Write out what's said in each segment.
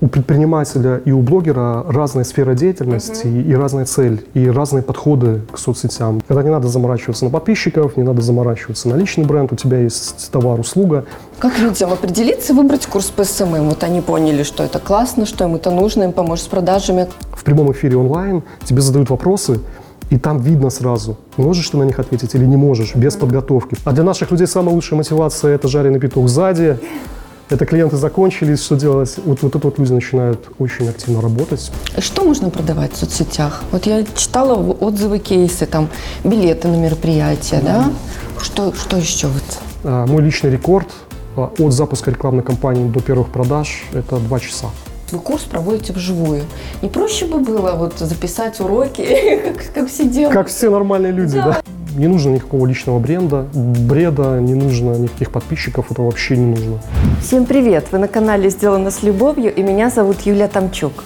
у предпринимателя и у блогера разная сфера деятельности и разная цель, и разные подходы к соцсетям. Когда не надо заморачиваться на подписчиков, не надо заморачиваться на личный бренд, у тебя есть товар, услуга. Как людям определиться, выбрать курс по SMM? Вот они поняли, что это классно, что им это нужно, им поможет с продажами. В прямом эфире онлайн тебе задают вопросы, и там видно сразу, можешь ты на них ответить или не можешь, без подготовки. А для наших людей самая лучшая мотивация – это жареный петух сзади, это клиенты закончились, что делать? Вот, вот это вот люди начинают очень активно работать. Что можно продавать в соцсетях? Вот я читала отзывы, кейсы, там, билеты на мероприятия, да? Что, что еще вот? А, Мой личный рекорд а, от запуска рекламной кампании до первых продаж – это два часа. Вы курс проводите вживую. Не проще бы было вот записать уроки, как, как все делают? Как все нормальные люди, Да. да? Не нужно никакого личного бренда, бреда, не нужно никаких подписчиков, это вообще не нужно. Всем привет! Вы на канале «Сделано с любовью» и меня зовут Юлия Тамчук.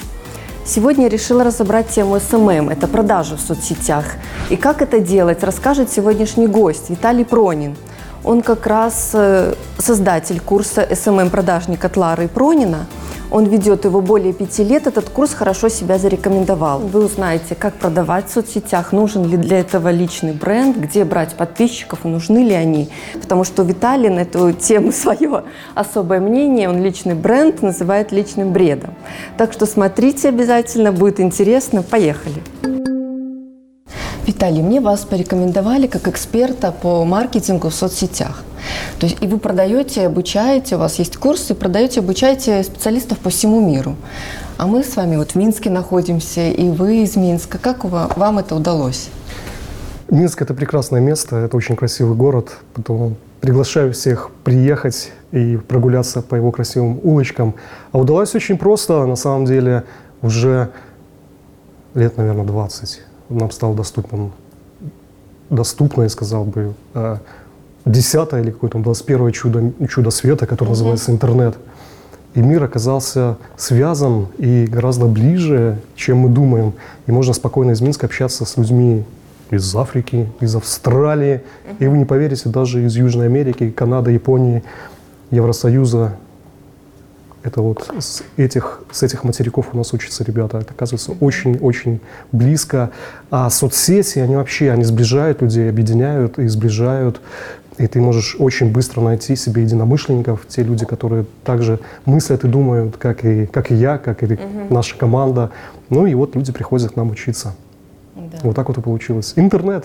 Сегодня я решила разобрать тему SMM – это продажи в соцсетях. И как это делать, расскажет сегодняшний гость Виталий Пронин. Он как раз э, создатель курса SMM продажника Тлары Пронина. Он ведет его более пяти лет. Этот курс хорошо себя зарекомендовал. Вы узнаете, как продавать в соцсетях, нужен ли для этого личный бренд, где брать подписчиков, нужны ли они. Потому что Виталий на эту тему свое особое мнение. Он личный бренд называет личным бредом. Так что смотрите обязательно, будет интересно. Поехали! Виталий, мне вас порекомендовали как эксперта по маркетингу в соцсетях. То есть и вы продаете, обучаете, у вас есть курсы, продаете, обучаете специалистов по всему миру. А мы с вами вот в Минске находимся, и вы из Минска. Как вам это удалось? Минск – это прекрасное место, это очень красивый город, поэтому приглашаю всех приехать и прогуляться по его красивым улочкам. А удалось очень просто, на самом деле, уже лет, наверное, 20 нам стал доступен, доступно, я сказал бы, э, десятое или какое-то 21 чудо, чудо света, которое называется интернет. И мир оказался связан и гораздо ближе, чем мы думаем. И можно спокойно из Минска общаться с людьми из Африки, из Австралии. И вы не поверите, даже из Южной Америки, Канады, Японии, Евросоюза. Это вот с этих, с этих материков у нас учатся ребята. Это оказывается очень-очень близко. А соцсети, они вообще, они сближают людей, объединяют и сближают. И ты можешь очень быстро найти себе единомышленников, те люди, которые также мыслят и думают, как и, как и я, как и наша команда. Ну и вот люди приходят к нам учиться. Вот так вот и получилось. Интернет.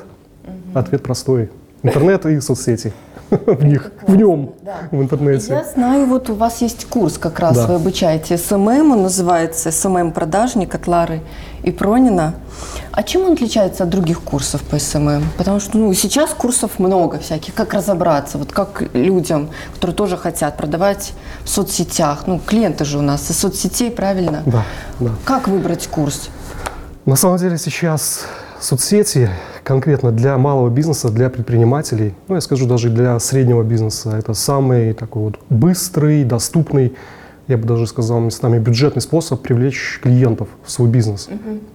Ответ простой. Интернет и соцсети. В них, в нем, в интернете. Я знаю, вот у вас есть курс, как раз Да. вы обучаете СММ, он называется СММ продажник от Лары и Пронина. А чем он отличается от других курсов по СММ? Потому что ну, сейчас курсов много всяких, как разобраться, вот как людям, которые тоже хотят продавать в соцсетях. Ну, клиенты же у нас из соцсетей, правильно? Да, да. Как выбрать курс? На самом деле сейчас соцсети конкретно для малого бизнеса, для предпринимателей, ну я скажу даже для среднего бизнеса, это самый такой вот быстрый, доступный, я бы даже сказал местами бюджетный способ привлечь клиентов в свой бизнес.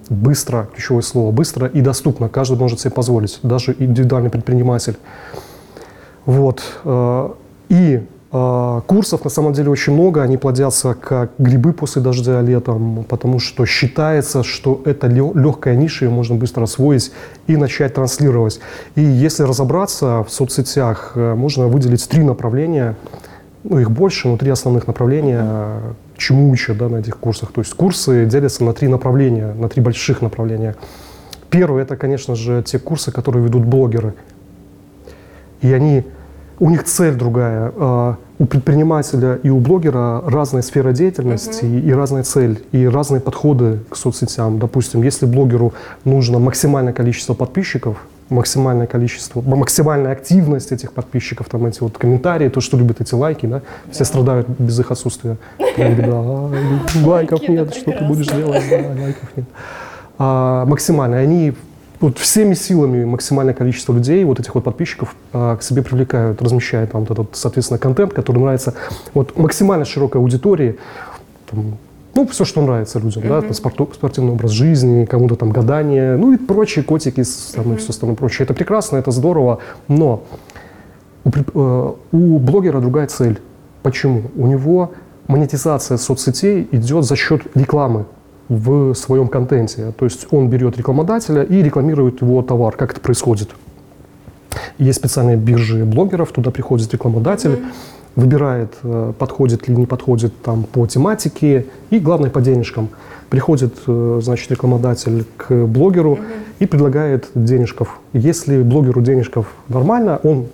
Быстро, ключевое слово, быстро и доступно. Каждый может себе позволить, даже индивидуальный предприниматель. Вот. э, И курсов на самом деле очень много, они плодятся как грибы после дождя летом, потому что считается, что это легкая ниша, ее можно быстро освоить и начать транслировать. И если разобраться в соцсетях, э, можно выделить три направления, ну их больше, но три основных направления, э, чему учат да, на этих курсах. То есть курсы делятся на три направления, на три больших направления. Первое – это, конечно же, те курсы, которые ведут блогеры. И они, у них цель другая. У предпринимателя и у блогера разная сфера деятельности и, и разная цель, и разные подходы к соцсетям. Допустим, если блогеру нужно максимальное количество подписчиков, максимальное количество, максимальная активность этих подписчиков, там эти вот комментарии, то, что любят эти лайки, да, все страдают без их отсутствия. «Ай, лайков нет, что ты будешь делать, да, лайков нет. Максимально, они вот всеми силами максимальное количество людей, вот этих вот подписчиков, а, к себе привлекают, размещают там вот этот, соответственно, контент, который нравится вот максимально широкой аудитории, там, ну, все, что нравится людям, да, это спорту- спортивный образ жизни, кому-то там гадание, ну и прочие котики там, и все остальное прочее. Это прекрасно, это здорово, но у, э, у блогера другая цель. Почему? У него монетизация соцсетей идет за счет рекламы в своем контенте. То есть он берет рекламодателя и рекламирует его товар. Как это происходит? Есть специальные биржи блогеров, туда приходит рекламодатель, mm-hmm. выбирает, э, подходит ли не подходит там по тематике и, главное, по денежкам. Приходит, э, значит, рекламодатель к блогеру mm-hmm. и предлагает денежков. Если блогеру денежков нормально, он он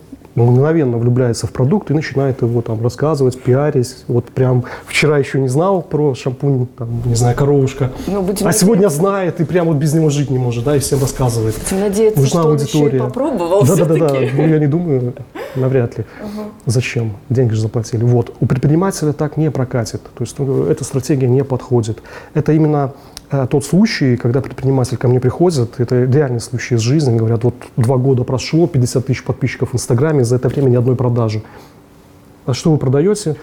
мгновенно влюбляется в продукт и начинает его там рассказывать, пиарить. Вот прям вчера еще не знал про шампунь, там, не знаю, коровушка, ну, будем а сегодня знает и прям вот без него жить не может, да, и всем рассказывает. Будем надеяться, Нужна что аудитория. он еще и попробовал да, да, да, да, ну я не думаю, навряд ли. Угу. Зачем? Деньги же заплатили. Вот, у предпринимателя так не прокатит, то есть ну, эта стратегия не подходит. Это именно тот случай, когда предприниматель ко мне приходит, это реальный случай из жизни, говорят, вот два года прошло, 50 тысяч подписчиков в Инстаграме, за это время ни одной продажи. А что вы продаете?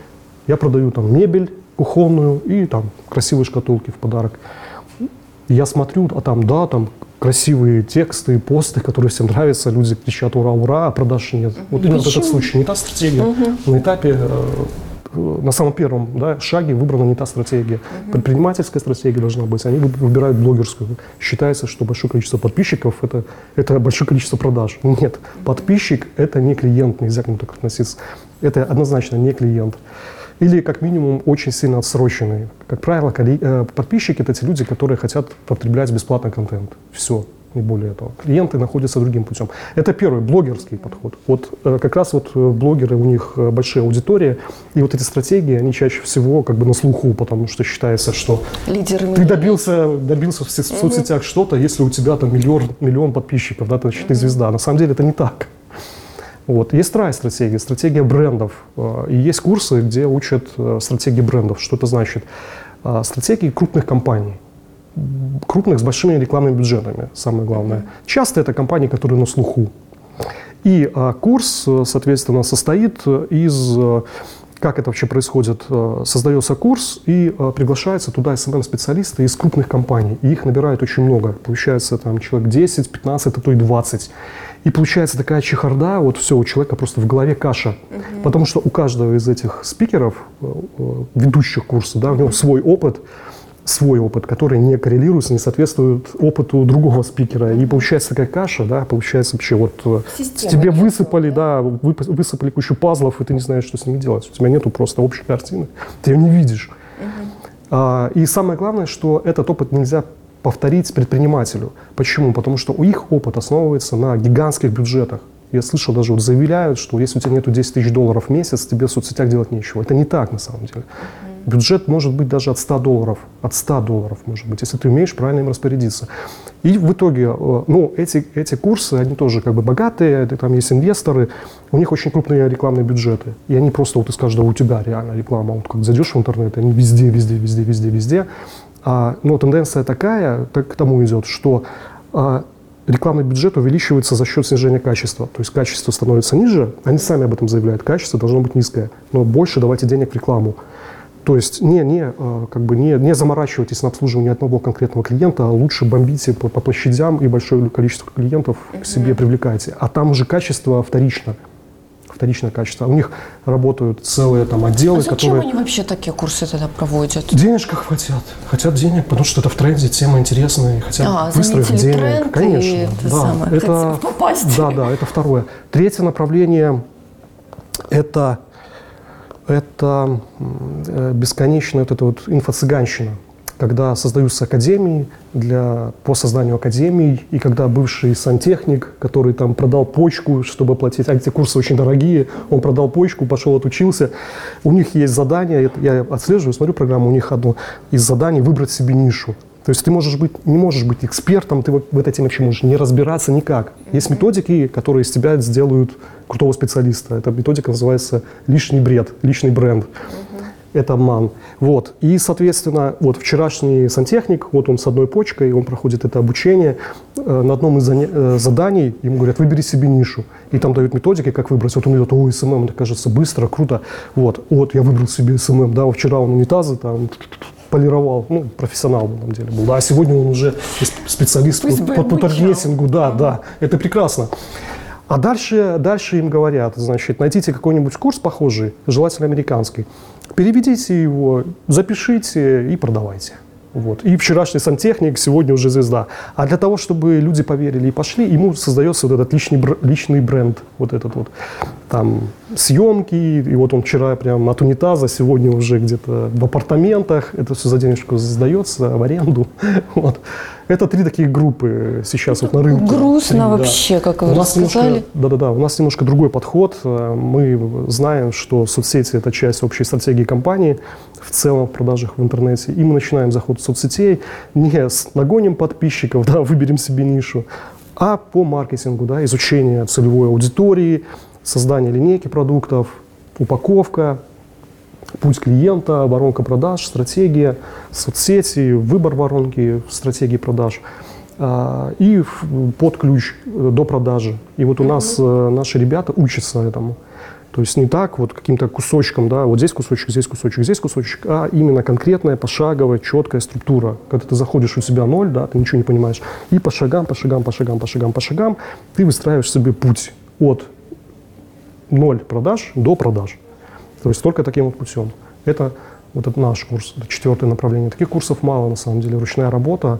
Я продаю там мебель кухонную и там красивые шкатулки в подарок. Я смотрю, а там, да, там красивые тексты, посты, которые всем нравятся, люди кричат «Ура, ура!», а продаж нет. Вот именно этот случай, не та стратегия. Угу. На этапе э, на самом первом да, шаге выбрана не та стратегия. Угу. Предпринимательская стратегия должна быть. Они выбирают блогерскую. Считается, что большое количество подписчиков это, это большое количество продаж. Нет. Подписчик это не клиент, нельзя к нему так относиться. Это однозначно не клиент. Или, как минимум, очень сильно отсроченный. Как правило, э, подписчики – это те люди, которые хотят потреблять бесплатный контент. Все не более этого. Клиенты находятся другим путем. Это первый блогерский подход. Вот э, как раз вот э, блогеры, у них э, большая аудитория, и вот эти стратегии, они чаще всего как бы на слуху, потому что считается, что Лидеры ты добился, добился в соцсетях угу. что-то, если у тебя там миллион, миллион подписчиков, да, ты, значит, ты звезда. На самом деле это не так. Вот. Есть вторая стратегия, стратегия брендов. И есть курсы, где учат стратегии брендов. Что это значит? Стратегии крупных компаний крупных с большими рекламными бюджетами, самое главное. Часто это компании, которые на слуху. И а, курс, э, соответственно, состоит из э, как это вообще происходит? Э, создается курс и приглашается туда SMM-специалисты из крупных компаний. И их набирают очень много. Получается там человек 10, 15, а то и 20. И получается такая чехарда, вот все, у человека просто в голове каша. Угу. Потому что у каждого из этих спикеров, ведущих курса, да, у него свой опыт, свой опыт, который не коррелируется, не соответствует опыту другого спикера. И получается такая каша, да, получается вообще вот э, Система тебе высыпали, да, высыпали кучу пазлов, и ты не знаешь, что с ними делать. У тебя нету просто общей картины, ты ее не видишь. Угу. А, и самое главное, что этот опыт нельзя повторить предпринимателю. Почему? Потому что у их опыт основывается на гигантских бюджетах. Я слышал, даже вот заявляют, что если у тебя нету 10 тысяч долларов в месяц, тебе в соцсетях делать нечего. Это не так на самом деле. Бюджет может быть даже от 100 долларов. От 100 долларов может быть, если ты умеешь правильно им распорядиться. И в итоге, э, ну, эти, эти курсы, они тоже как бы богатые, там есть инвесторы, у них очень крупные рекламные бюджеты. И они просто вот из каждого у тебя реально реклама. Вот как зайдешь в интернет, они везде, везде, везде, везде, везде. А, но тенденция такая, так к тому идет, что а, рекламный бюджет увеличивается за счет снижения качества. То есть качество становится ниже, они сами об этом заявляют, качество должно быть низкое, но больше давайте денег в рекламу. То есть не, не, э, как бы не, не заморачивайтесь на обслуживание одного конкретного клиента, а лучше бомбите по, по площадям и большое количество клиентов к себе привлекайте. А там уже качество вторично. Вторичное качество. У них работают целые там отделы, а зачем которые... они вообще такие курсы тогда проводят? Денежках хотят. Хотят денег, потому что это в тренде, тема интересная, хотят а, быстрых денег. Тренд Конечно. И это да, самое, это, да, да, это второе. Третье направление – это это э, бесконечная вот эта вот инфо-цыганщина, когда создаются академии для, по созданию академий, и когда бывший сантехник, который там продал почку, чтобы платить, а эти курсы очень дорогие, он продал почку, пошел отучился, у них есть задание, я отслеживаю, смотрю программу, у них одно из заданий выбрать себе нишу. То есть ты можешь быть, не можешь быть экспертом, ты в этой теме вообще можешь не разбираться никак. Есть методики, которые из тебя сделают крутого специалиста. Эта методика называется лишний бред, личный бренд. Это обман. Вот. И, соответственно, вот вчерашний сантехник, вот он с одной почкой, он проходит это обучение. Э, на одном из э, заданий ему говорят, выбери себе нишу. И там дают методики, как выбрать. Вот он идет, ой, СММ, это кажется быстро, круто. Вот, вот я выбрал себе СММ, да, вчера он унитазы там полировал, ну, профессионал на самом деле был, да, а сегодня он уже специалист по, по, по таргетингу, да, да, это прекрасно. А дальше, дальше им говорят, значит, найдите какой-нибудь курс похожий, желательно американский, переведите его, запишите и продавайте. Вот. И вчерашний сантехник сегодня уже звезда. А для того, чтобы люди поверили и пошли, ему создается вот этот личный, личный бренд. Вот этот вот. Там съемки, и вот он вчера прям от унитаза, сегодня уже где-то в апартаментах. Это все за денежку сдается в аренду. Вот. Это три такие группы сейчас вот на рынке. Грустно три, вообще, да. как вы у нас рассказали. Да-да-да, у нас немножко другой подход. Мы знаем, что соцсети – это часть общей стратегии компании в целом в продажах в интернете. И мы начинаем заход соцсетей не с нагоним подписчиков, да, выберем себе нишу, а по маркетингу, да, изучение целевой аудитории, создание линейки продуктов, упаковка, путь клиента, воронка продаж, стратегия, соцсети, выбор воронки, стратегии продаж а, и под ключ э, до продажи. И вот у нас э, наши ребята учатся этому. То есть не так вот каким-то кусочком, да, вот здесь кусочек, здесь кусочек, здесь кусочек, а именно конкретная, пошаговая, четкая структура. Когда ты заходишь, у тебя ноль, да, ты ничего не понимаешь, и по шагам, по шагам, по шагам, по шагам, по шагам ты выстраиваешь себе путь от ноль продаж до продаж. То есть только таким вот путем. Это вот это наш курс, это четвертое направление. Таких курсов мало, на самом деле, ручная работа,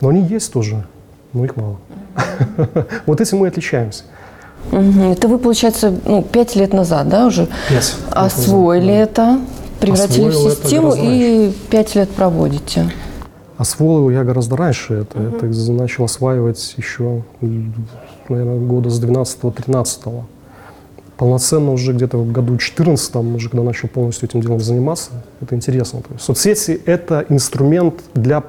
но они есть тоже, но их мало. Вот этим мы отличаемся. Это вы, получается, ну, пять лет назад, да, уже yes, освоили это, превратили в систему и пять лет проводите. Освоил я гораздо раньше это. Угу. Это начал осваивать еще, наверное, года с 12-13 полноценно уже где-то в году 14 уже когда начал полностью этим делом заниматься. Это интересно. То есть соцсети – это инструмент для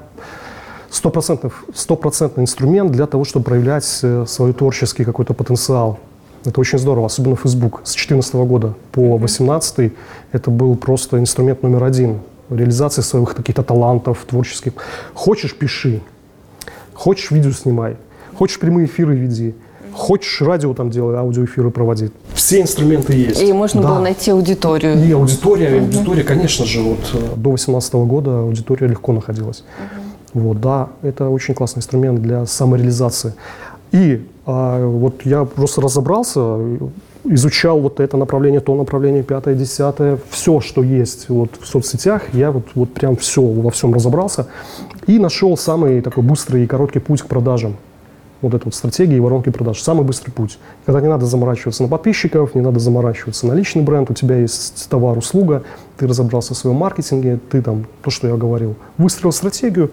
стопроцентный инструмент для того, чтобы проявлять э, свой творческий какой-то потенциал. Это очень здорово, особенно Facebook. С 2014 года по 2018 это был просто инструмент номер один реализации своих каких-то талантов творческих. Хочешь – пиши. Хочешь – видео снимай. Хочешь – прямые эфиры веди. Хочешь радио там делай, аудиоэфиры проводить. Все инструменты есть. И можно да. было найти аудиторию. И аудитория, угу. аудитория, конечно же, вот э, до 2018 года аудитория легко находилась. Угу. Вот, да, это очень классный инструмент для самореализации. И а, вот я просто разобрался, изучал вот это направление, то направление, пятое, десятое, все, что есть вот в соцсетях, я вот, вот прям все во всем разобрался и нашел самый такой быстрый и короткий путь к продажам вот эту вот стратегию воронки продаж. Самый быстрый путь. Когда не надо заморачиваться на подписчиков, не надо заморачиваться на личный бренд, у тебя есть товар, услуга, ты разобрался в своем маркетинге, ты там, то, что я говорил, выстроил стратегию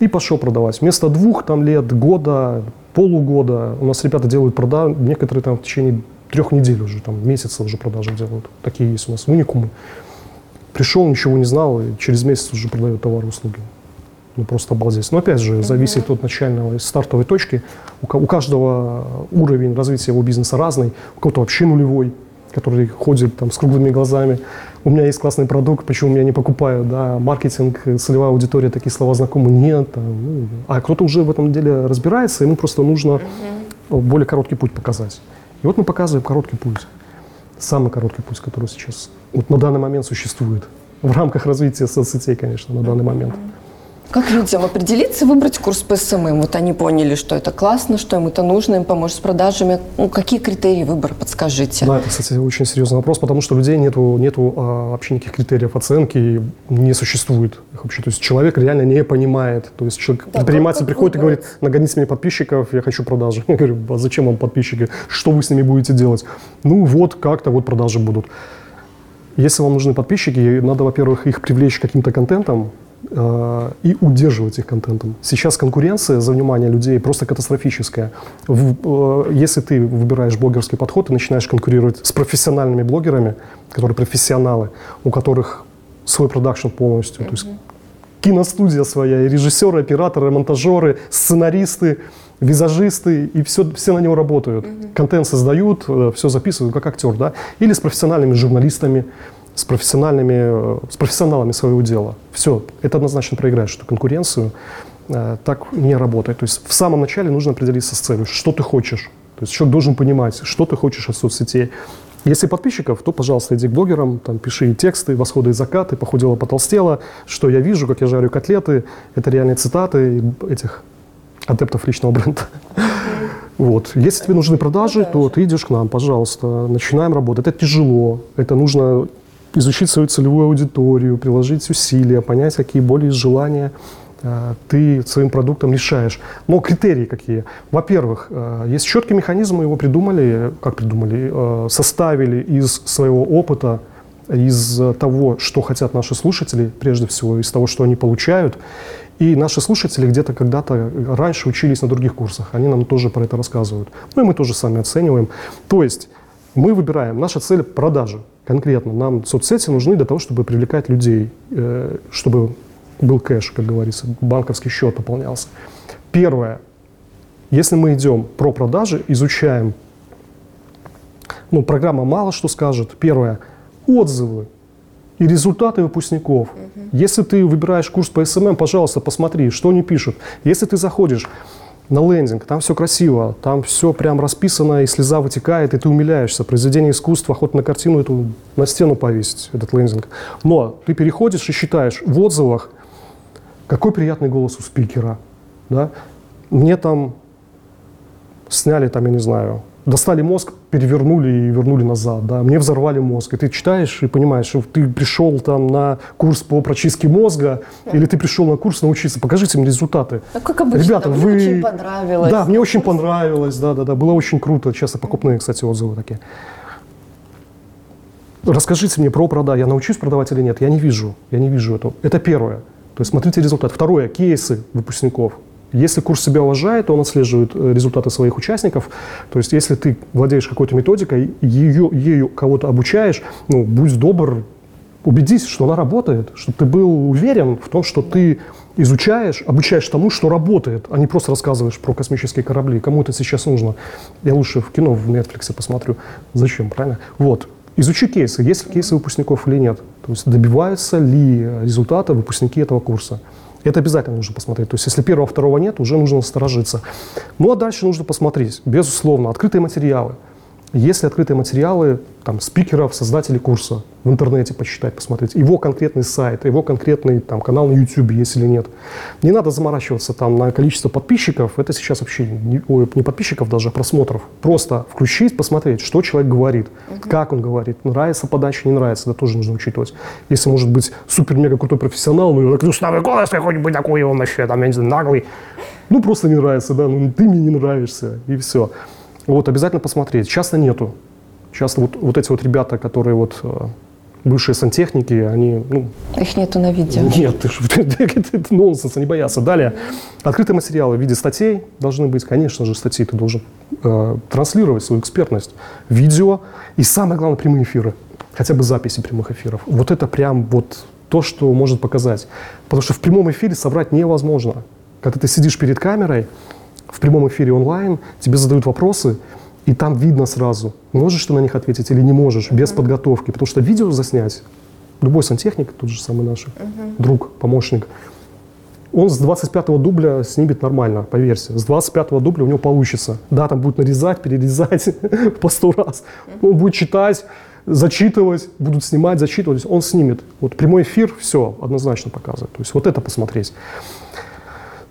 и пошел продавать. Вместо двух там лет, года, полугода, у нас ребята делают продажи, некоторые там в течение трех недель уже, там месяца уже продажи делают. Такие есть у нас уникумы. Пришел, ничего не знал, и через месяц уже продает товар услуги ну, просто обалдеть. Но опять же, зависит от начального стартовой точки. У, у каждого уровень развития его бизнеса разный. У кого-то вообще нулевой, который ходит там с круглыми глазами. У меня есть классный продукт, почему меня не покупают, да, маркетинг, целевая аудитория, такие слова знакомы, нет. Там, ну, а кто-то уже в этом деле разбирается, ему просто нужно более короткий путь показать. И вот мы показываем короткий путь. Самый короткий путь, который сейчас вот на данный момент существует. В рамках развития соцсетей, конечно, на данный момент. Как людям определиться, выбрать курс по СММ? Вот они поняли, что это классно, что им это нужно, им поможет с продажами. Ну, какие критерии выбора, подскажите? Да, это, кстати, очень серьезный вопрос, потому что у людей нету, нету а, вообще никаких критериев оценки, не существует их вообще. То есть человек реально не понимает. То есть человек, да, предприниматель приходит выбрать? и говорит, нагоните мне подписчиков, я хочу продажи. Я говорю, а зачем вам подписчики? Что вы с ними будете делать? Ну вот, как-то вот продажи будут. Если вам нужны подписчики, надо, во-первых, их привлечь каким-то контентом, и удерживать их контентом. Сейчас конкуренция за внимание людей просто катастрофическая. Э, если ты выбираешь блогерский подход и начинаешь конкурировать с профессиональными блогерами, которые профессионалы, у которых свой продакшн полностью, mm-hmm. то есть киностудия своя, и режиссеры, операторы, монтажеры, сценаристы, визажисты, и все, все на него работают. Mm-hmm. Контент создают, э, все записывают, как актер, да? Или с профессиональными журналистами, с профессиональными, с профессионалами своего дела. Все, это однозначно проиграешь эту конкуренцию. Э, так не работает. То есть в самом начале нужно определиться с целью, что ты хочешь. То есть человек должен понимать, что ты хочешь от соцсетей. Если подписчиков, то, пожалуйста, иди к блогерам, там, пиши тексты, восходы и закаты, похудела, потолстела, что я вижу, как я жарю котлеты. Это реальные цитаты этих адептов личного бренда. Вот. Если тебе нужны продажи, то ты идешь к нам, пожалуйста. Начинаем работать. Это тяжело. Это нужно изучить свою целевую аудиторию, приложить усилия, понять, какие боли и желания э, ты своим продуктом решаешь. Но критерии какие? Во-первых, э, есть четкий механизм, мы его придумали, как придумали, э, составили из своего опыта, из того, что хотят наши слушатели, прежде всего, из того, что они получают. И наши слушатели где-то когда-то раньше учились на других курсах, они нам тоже про это рассказывают. Ну и мы тоже сами оцениваем. То есть мы выбираем, наша цель – продажи конкретно. Нам соцсети нужны для того, чтобы привлекать людей, э, чтобы был кэш, как говорится, банковский счет пополнялся. Первое. Если мы идем про продажи, изучаем, ну, программа мало что скажет. Первое. Отзывы и результаты выпускников. Угу. Если ты выбираешь курс по СММ, пожалуйста, посмотри, что они пишут. Если ты заходишь на лендинг, там все красиво, там все прям расписано, и слеза вытекает, и ты умиляешься. Произведение искусства, хоть на картину эту на стену повесить, этот лендинг. Но ты переходишь и считаешь в отзывах, какой приятный голос у спикера. Да? Мне там сняли, там, я не знаю, достали мозг, перевернули и вернули назад, да, мне взорвали мозг. И ты читаешь и понимаешь, что ты пришел там на курс по прочистке мозга, да. или ты пришел на курс научиться, покажите мне результаты. Ну, как обычно, Ребята, мне вы... очень понравилось. Да, мне очень понравилось, да, да, да, было очень круто, часто покупные, кстати, отзывы такие. Расскажите мне про продажи, я научусь продавать или нет, я не вижу, я не вижу этого. Это первое. То есть смотрите результат. Второе, кейсы выпускников. Если курс себя уважает, он отслеживает э, результаты своих участников. То есть если ты владеешь какой-то методикой, ее, ею кого-то обучаешь, ну, будь добр, убедись, что она работает, чтобы ты был уверен в том, что ты изучаешь, обучаешь тому, что работает, а не просто рассказываешь про космические корабли. Кому это сейчас нужно? Я лучше в кино в Netflix посмотрю. Зачем, правильно? Вот. Изучи кейсы, есть ли кейсы выпускников или нет. То есть добиваются ли результата выпускники этого курса. Это обязательно нужно посмотреть. То есть если первого, второго нет, уже нужно насторожиться. Ну а дальше нужно посмотреть, безусловно, открытые материалы – если открытые материалы там, спикеров, создателей курса в интернете почитать, посмотреть, его конкретный сайт, его конкретный там, канал на YouTube есть или нет. Не надо заморачиваться там на количество подписчиков, это сейчас вообще не, ой, не подписчиков даже, а просмотров. Просто включить, посмотреть, что человек говорит, угу. как он говорит, нравится подача, не нравится, это тоже нужно учитывать. Если может быть супер-мега крутой профессионал, ну, такой славый голос какой-нибудь такой, он вообще там, я не знаю, наглый, ну, просто не нравится, да, ну, ты мне не нравишься, и все. Вот, обязательно посмотреть. Часто нету. Часто вот, вот эти вот ребята, которые вот э, бывшие сантехники, они... Ну, Их нету на видео. Нет, это нонсенс, они боятся. Далее, открытые материалы в виде статей должны быть, конечно же, статьи ты должен э, транслировать свою экспертность. Видео и самое главное, прямые эфиры. Хотя бы записи прямых эфиров. Вот это прям вот то, что может показать. Потому что в прямом эфире соврать невозможно. Когда ты сидишь перед камерой, в прямом эфире онлайн, тебе задают вопросы, и там видно сразу, можешь ты на них ответить или не можешь, без uh-huh. подготовки. Потому что видео заснять, любой сантехник, тот же самый наш uh-huh. друг, помощник, он с 25-го дубля снимет нормально, поверьте. С 25-го дубля у него получится. Да, там будет нарезать, перерезать по сто раз. Он будет читать, зачитывать, будут снимать, зачитывать. Он снимет. Вот прямой эфир, все, однозначно показывает. То есть вот это посмотреть.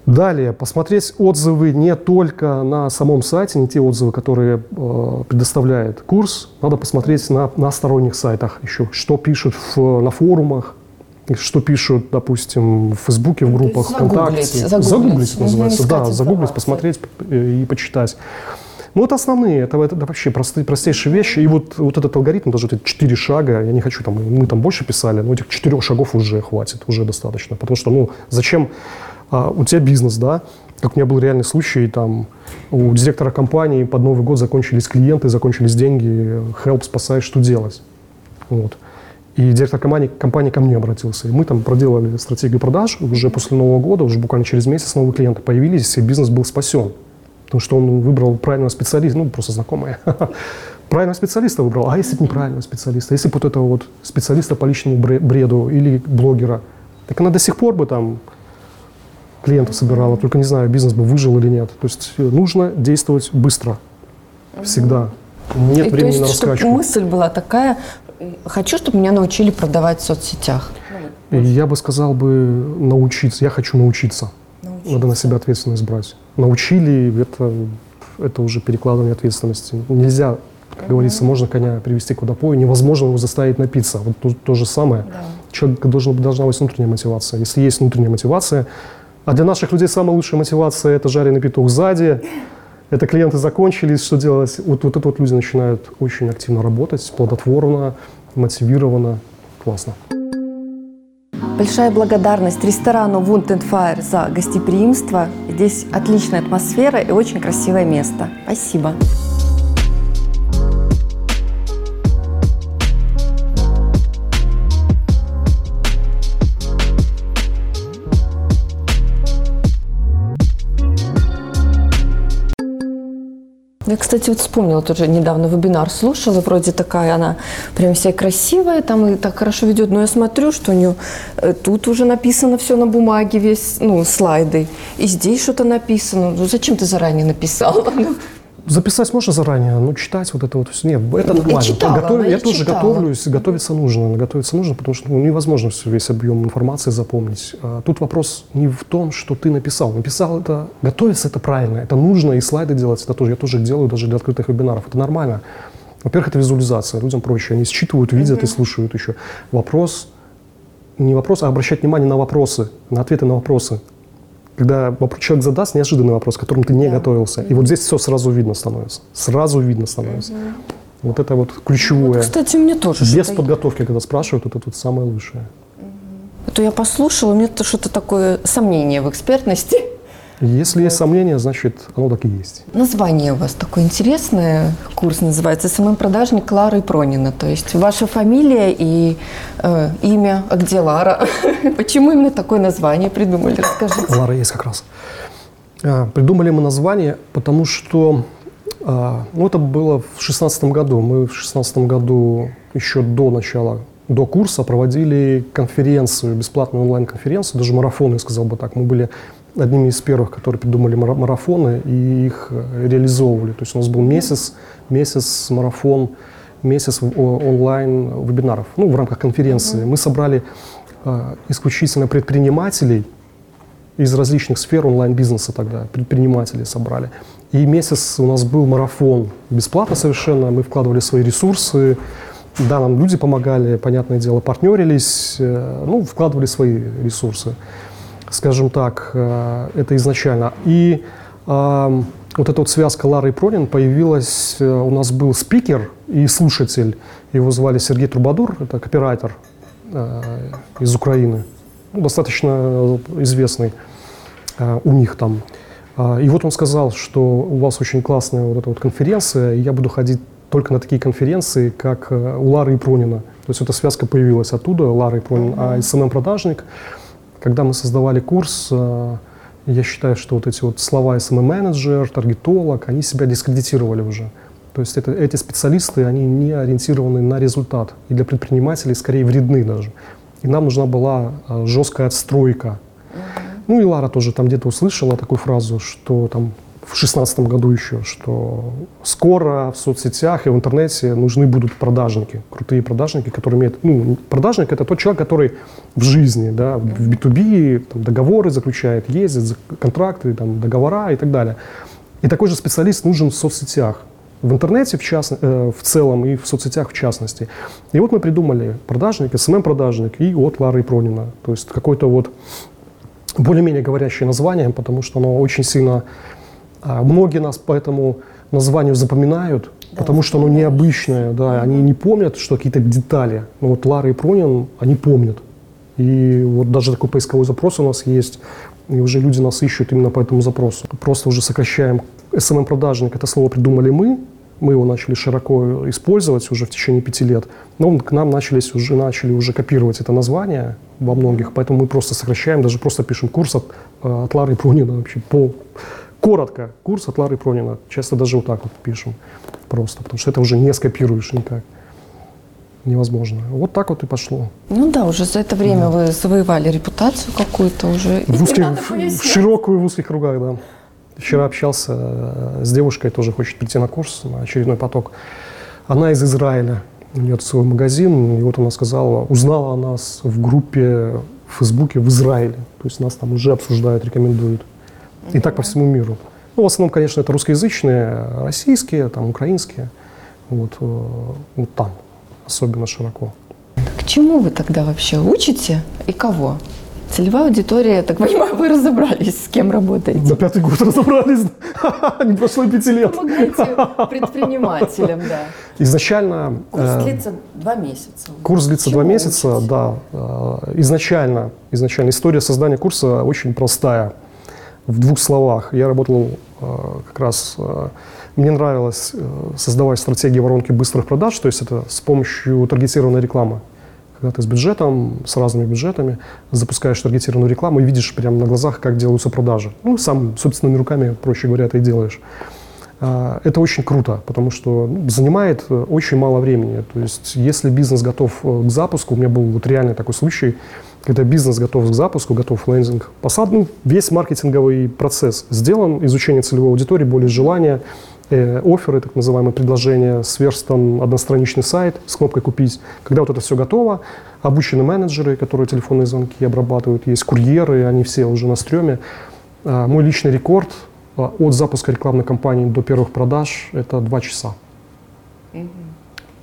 Далее, посмотреть отзывы не только на самом сайте, не те отзывы, которые э, предоставляет курс, надо посмотреть на, на сторонних сайтах еще, что пишут в, на форумах, что пишут, допустим, в Фейсбуке, в группах, ВКонтакте. Загуглить, загуглить называется, да, загуглить, посмотреть и почитать. Ну, это основные, это, это, вообще простые, простейшие вещи. И вот, вот этот алгоритм, даже эти четыре шага, я не хочу, там, мы там больше писали, но этих четырех шагов уже хватит, уже достаточно. Потому что, ну, зачем а, у тебя бизнес, да, как у меня был реальный случай, там у директора компании под Новый год закончились клиенты, закончились деньги, help, спасай, что делать? Вот. И директор компании, компании ко мне обратился. И мы там проделали стратегию продаж. Уже после Нового года, уже буквально через месяц новые клиенты появились, и бизнес был спасен. Потому что он выбрал правильного специалиста, ну, просто знакомые. Правильного специалиста выбрал. А если бы неправильного специалиста? Если бы вот этого вот специалиста по личному бреду или блогера? Так она до сих пор бы там клиентов собирала, только не знаю, бизнес бы выжил или нет. То есть э, нужно действовать быстро, всегда. Нет И времени то есть, на раскачку. мысль была такая, хочу, чтобы меня научили продавать в соцсетях. Я бы сказал бы научиться, я хочу научиться. Надо на себя ответственность брать. Научили, это, это уже перекладывание ответственности. Нельзя, как говорится, можно коня привести к водопою, невозможно его заставить напиться. Вот то, то же самое. Да. Человек должен, должна быть внутренняя мотивация. Если есть внутренняя мотивация, а для наших людей самая лучшая мотивация – это жареный петух сзади, это клиенты закончились, что делать? Вот, вот это вот люди начинают очень активно работать, плодотворно, мотивированно, классно. Большая благодарность ресторану Wound and Fire за гостеприимство. Здесь отличная атмосфера и очень красивое место. Спасибо. Я, кстати, вот вспомнила тоже недавно вебинар слушала, вроде такая она прям вся красивая, там и так хорошо ведет, но я смотрю, что у нее э, тут уже написано все на бумаге, весь, ну, слайды, и здесь что-то написано. Ну, зачем ты заранее написала? Записать можно заранее, но читать вот это вот все. Нет, это нормально. читала, Готов- я и тоже читала. готовлюсь, готовиться нужно. Готовиться нужно, потому что ну, невозможно все, весь объем информации запомнить. А тут вопрос не в том, что ты написал. Написал это, готовиться это правильно, это нужно, и слайды делать это тоже. Я тоже делаю даже для открытых вебинаров. Это нормально. Во-первых, это визуализация. Людям проще. Они считывают, видят и слушают еще. Вопрос не вопрос, а обращать внимание на вопросы, на ответы на вопросы. Когда человек задаст неожиданный вопрос, к которому ты не Да. готовился, и вот здесь все сразу видно становится. Сразу видно становится. Вот это вот ключевое. Вот, кстати, меня тоже Без подготовки, когда спрашивают, это тут самое лучшее. А то я послушала, у меня то что-то такое сомнение в экспертности. Если есть сомнения, значит, оно так и есть. Название у вас такое интересное, курс называется «СММ-продажник Клары Пронина». То есть ваша фамилия и э, имя, а где Лара? Почему именно такое название придумали? Расскажите. Лара есть как раз. А, Придумали мы название, потому что а, ну, это было в шестнадцатом году. Мы в шестнадцатом году еще до начала, до курса проводили конференцию, бесплатную онлайн-конференцию, даже марафон, я сказал бы так. Мы были одними из первых, которые придумали мара- марафоны и их э, реализовывали. То есть у нас был месяц, месяц марафон, месяц онлайн вебинаров, ну, в рамках конференции. Мы собрали а, исключительно предпринимателей, из различных сфер онлайн-бизнеса тогда, предпринимателей собрали. И месяц у нас был марафон, бесплатно совершенно, мы вкладывали свои ресурсы, да, нам люди помогали, понятное дело, партнерились, э, ну, вкладывали свои ресурсы, скажем так, э, это изначально. И ам, вот эта вот связка Лары и Пронин появилась, э, у нас был спикер и слушатель, его звали Сергей Трубадур, это копирайтер э, из Украины, ну, достаточно известный у них там. И вот он сказал, что у вас очень классная вот эта вот конференция, и я буду ходить только на такие конференции, как у Лары и Пронина. То есть эта связка появилась оттуда, Лара и Пронин. А SMM-продажник, когда мы создавали курс, э, я считаю, что вот эти вот слова SMM-менеджер, таргетолог, они себя дискредитировали уже. То есть это, эти специалисты, они не ориентированы на результат. И для предпринимателей скорее вредны даже. И нам нужна была э, жесткая отстройка. Ну и Лара тоже там где-то услышала такую фразу, что там в шестнадцатом году еще, что скоро в соцсетях и в интернете нужны будут продажники, крутые продажники, которые имеют... Ну, продажник – это тот человек, который в жизни, да, в B2B там, договоры заключает, ездит, контракты, там, договора и так далее. И такой же специалист нужен в соцсетях. В интернете в, частно- э, в целом и в соцсетях в частности. И вот мы придумали продажник, SMM-продажник и от Лары Пронина. То есть какой-то вот более-менее говорящее название, потому что оно очень сильно... а, Многие нас по этому названию запоминают, потому что оно необычное, да, они не помнят, что какие-то детали. Но вот Лара и Пронин, они помнят. И вот даже такой поисковой запрос у нас есть, и уже люди нас ищут именно по этому запросу. Просто уже сокращаем. SMM-продажник – это слово придумали мы, мы его начали широко использовать уже в течение пяти лет. Но к нам начались уже, начали уже копировать это название во многих, поэтому мы просто сокращаем, даже просто пишем курс от, э, от Лары Пронина вообще по коротко курс от Лары Пронина. Часто даже вот так вот пишем просто, потому что это уже не скопируешь никак. Невозможно. Вот так вот и пошло. Ну да, уже за это время вы завоевали репутацию какую-то уже. В, узких, в, в широкую, в узких кругах, да. Вчера общался э, с девушкой, тоже хочет прийти на курс, на очередной поток. Она из Израиля, у нее свой магазин, и вот она сказала, узнала о нас в группе в Фейсбуке в Израиле. То есть нас там уже обсуждают, рекомендуют. И так по всему миру. Ну, в основном, конечно, это русскоязычные, российские, там, украинские. Вот, э, вот там особенно широко. К чему вы тогда вообще учите и кого? Целевая аудитория, я так понимаю, вы разобрались, с кем работаете. На пятый год разобрались. Не прошло и пяти лет. Помогаете предпринимателям, да. Изначально... Курс э, длится два месяца. Курс длится два месяца, учите? да. Э, Изначально, изначально история создания курса очень простая. В двух словах. Я работал э, как раз... э, Мне нравилось э, создавать стратегии воронки быстрых продаж, то есть это с помощью таргетированной рекламы. Когда ты с бюджетом, с разными бюджетами запускаешь таргетированную рекламу и видишь прямо на глазах, как делаются продажи. Ну, сам собственными руками, проще говоря, это и делаешь. Это очень круто, потому что ну, занимает очень мало времени. То есть, если бизнес готов к запуску, у меня был вот реальный такой случай, когда бизнес готов к запуску, готов лендинг, посад, ну, весь маркетинговый процесс сделан, изучение целевой аудитории, более желания, э, оферы, так называемые предложения, сверстан одностраничный сайт с кнопкой «Купить». Когда вот это все готово, обучены менеджеры, которые телефонные звонки обрабатывают, есть курьеры, они все уже на стреме. А, Мой личный рекорд а, от запуска рекламной кампании до первых продаж – это два часа.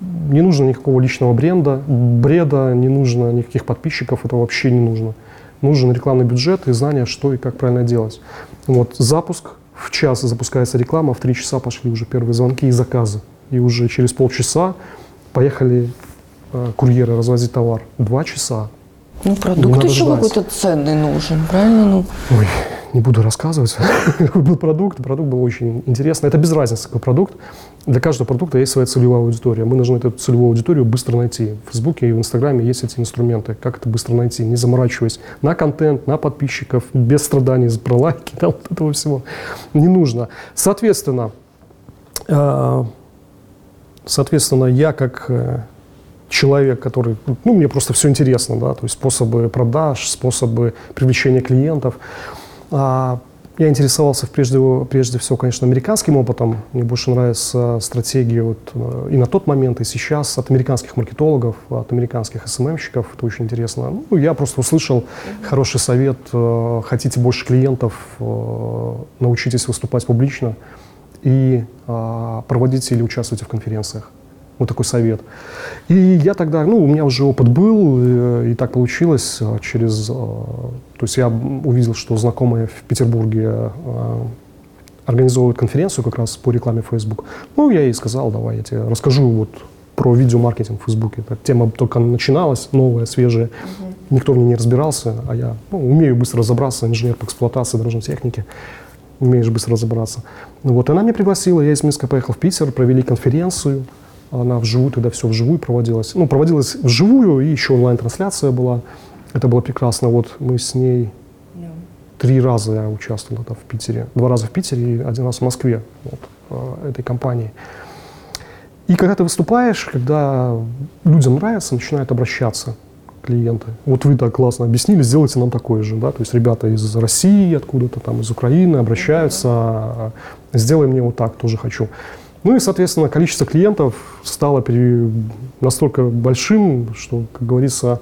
Не нужно никакого личного бренда, бреда, не нужно никаких подписчиков, это вообще не нужно. Нужен рекламный бюджет и знание, что и как правильно делать. Вот запуск, в час запускается реклама, в три часа пошли уже первые звонки и заказы. И уже через полчаса поехали э, курьеры развозить товар. Два часа. Ну, продукт еще какой-то ценный нужен, правильно? Ну, Ой, не буду рассказывать, какой был продукт. Продукт был очень интересный. Это без разницы, какой продукт. Для каждого продукта есть своя целевая аудитория. Мы должны эту целевую аудиторию быстро найти. В Фейсбуке и в Инстаграме есть эти инструменты. Как это быстро найти, не заморачиваясь на контент, на подписчиков, без страданий про лайки, да, вот этого всего. Не нужно. Соответственно, э, соответственно, я как э, человек, который, ну, мне просто все интересно, да, то есть способы продаж, способы привлечения клиентов. Я интересовался прежде, прежде всего, конечно, американским опытом. Мне больше нравятся стратегии вот, э, и на тот момент, и сейчас от американских маркетологов, от американских СММщиков. Это очень интересно. Ну, я просто услышал хороший совет. э, Хотите больше клиентов, э, научитесь выступать публично и проводите или участвуйте в конференциях. Вот такой совет. И я тогда, ну, у меня уже опыт был, э, и так получилось э, через... э, То есть я увидел, что знакомые в Петербурге организовывают конференцию как раз по рекламе Facebook. Ну, я ей сказал, давай я тебе расскажу вот про видеомаркетинг в Фейсбуке. Так, тема только начиналась, новая, свежая. Никто в ней не разбирался, а я ну, умею быстро разобраться, инженер по эксплуатации дорожной техники. Умеешь быстро разобраться. Ну, вот, она меня пригласила, я из Минска поехал в Питер, провели конференцию. Она вживую, тогда все вживую проводилось. Ну, проводилась вживую, и еще онлайн-трансляция была. Это было прекрасно. Вот мы с ней три раза я участвовал тогда в Питере. Два раза в Питере и один раз в Москве вот, э, этой компании. И когда ты выступаешь, когда людям нравится, начинают обращаться клиенты. Вот вы так классно объяснили, сделайте нам такое же. Да? То есть ребята из России, откуда-то там, из Украины обращаются, а, сделай мне вот так, тоже хочу. Ну и, соответственно, количество клиентов стало настолько большим, что, как говорится,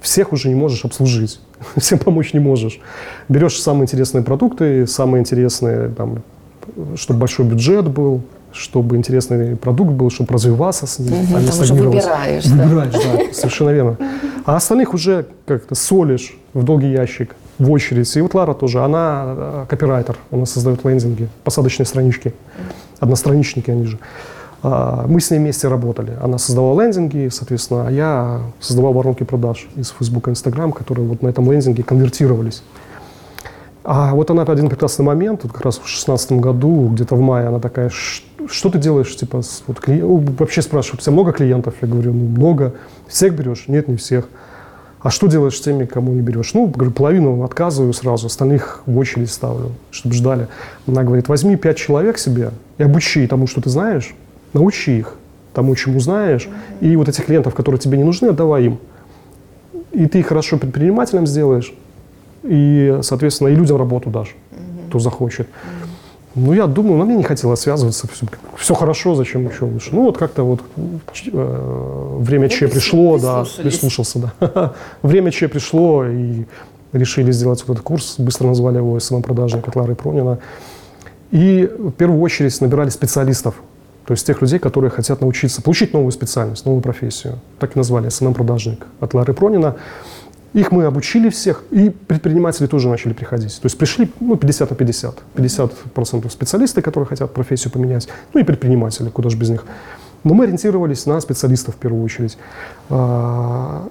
всех уже не можешь обслужить, всем помочь не можешь. Берешь самые интересные продукты, самые интересные, там, чтобы большой бюджет был, чтобы интересный продукт был, чтобы развиваться с ним, Мгм, а не там уже выбираешь, да. Выбираешь, да, совершенно верно. А остальных уже как-то солишь в долгий ящик, в очередь. И вот Лара тоже, она э, копирайтер, она создает лендинги, посадочные странички, одностраничники они же. А, Мы с ней вместе работали. Она создавала лендинги, соответственно, а я создавал воронки продаж из Facebook и Instagram, которые вот на этом лендинге конвертировались. А вот она один прекрасный момент, вот как раз в шестнадцатом году, где-то в мае, она такая, «Ш- что ты делаешь, типа, вот клиен- ну, вообще спрашивают, у тебя много клиентов? Я говорю, ну, много. Всех берешь? Нет, не всех. А что делаешь с теми, кому не берешь? Ну, говорю, половину отказываю сразу, остальных в очередь ставлю, чтобы ждали. Она говорит, возьми пять человек себе и обучи тому, что ты знаешь, научи их тому, чему знаешь, и вот этих клиентов, которые тебе не нужны, отдавай им. И ты их хорошо предпринимателем сделаешь, и, соответственно, и людям работу дашь, кто захочет. Ну, я думаю, но мне не хотелось связываться, все, хорошо, зачем еще лучше. Ну, вот как-то вот э, время Че пришло, да, прислушался, да. время Че пришло, и решили сделать вот этот курс, быстро назвали его СММ-продажник от Лары Пронина. И в первую очередь набирали специалистов, то есть тех людей, которые хотят научиться, получить новую специальность, новую профессию. Так и назвали СММ-продажник от Лары Пронина. Их мы обучили всех, и предприниматели тоже начали приходить. То есть пришли ну, 50 на 50. 50% специалисты, которые хотят профессию поменять, ну и предприниматели, куда же без них. Но мы ориентировались на специалистов в первую очередь. А,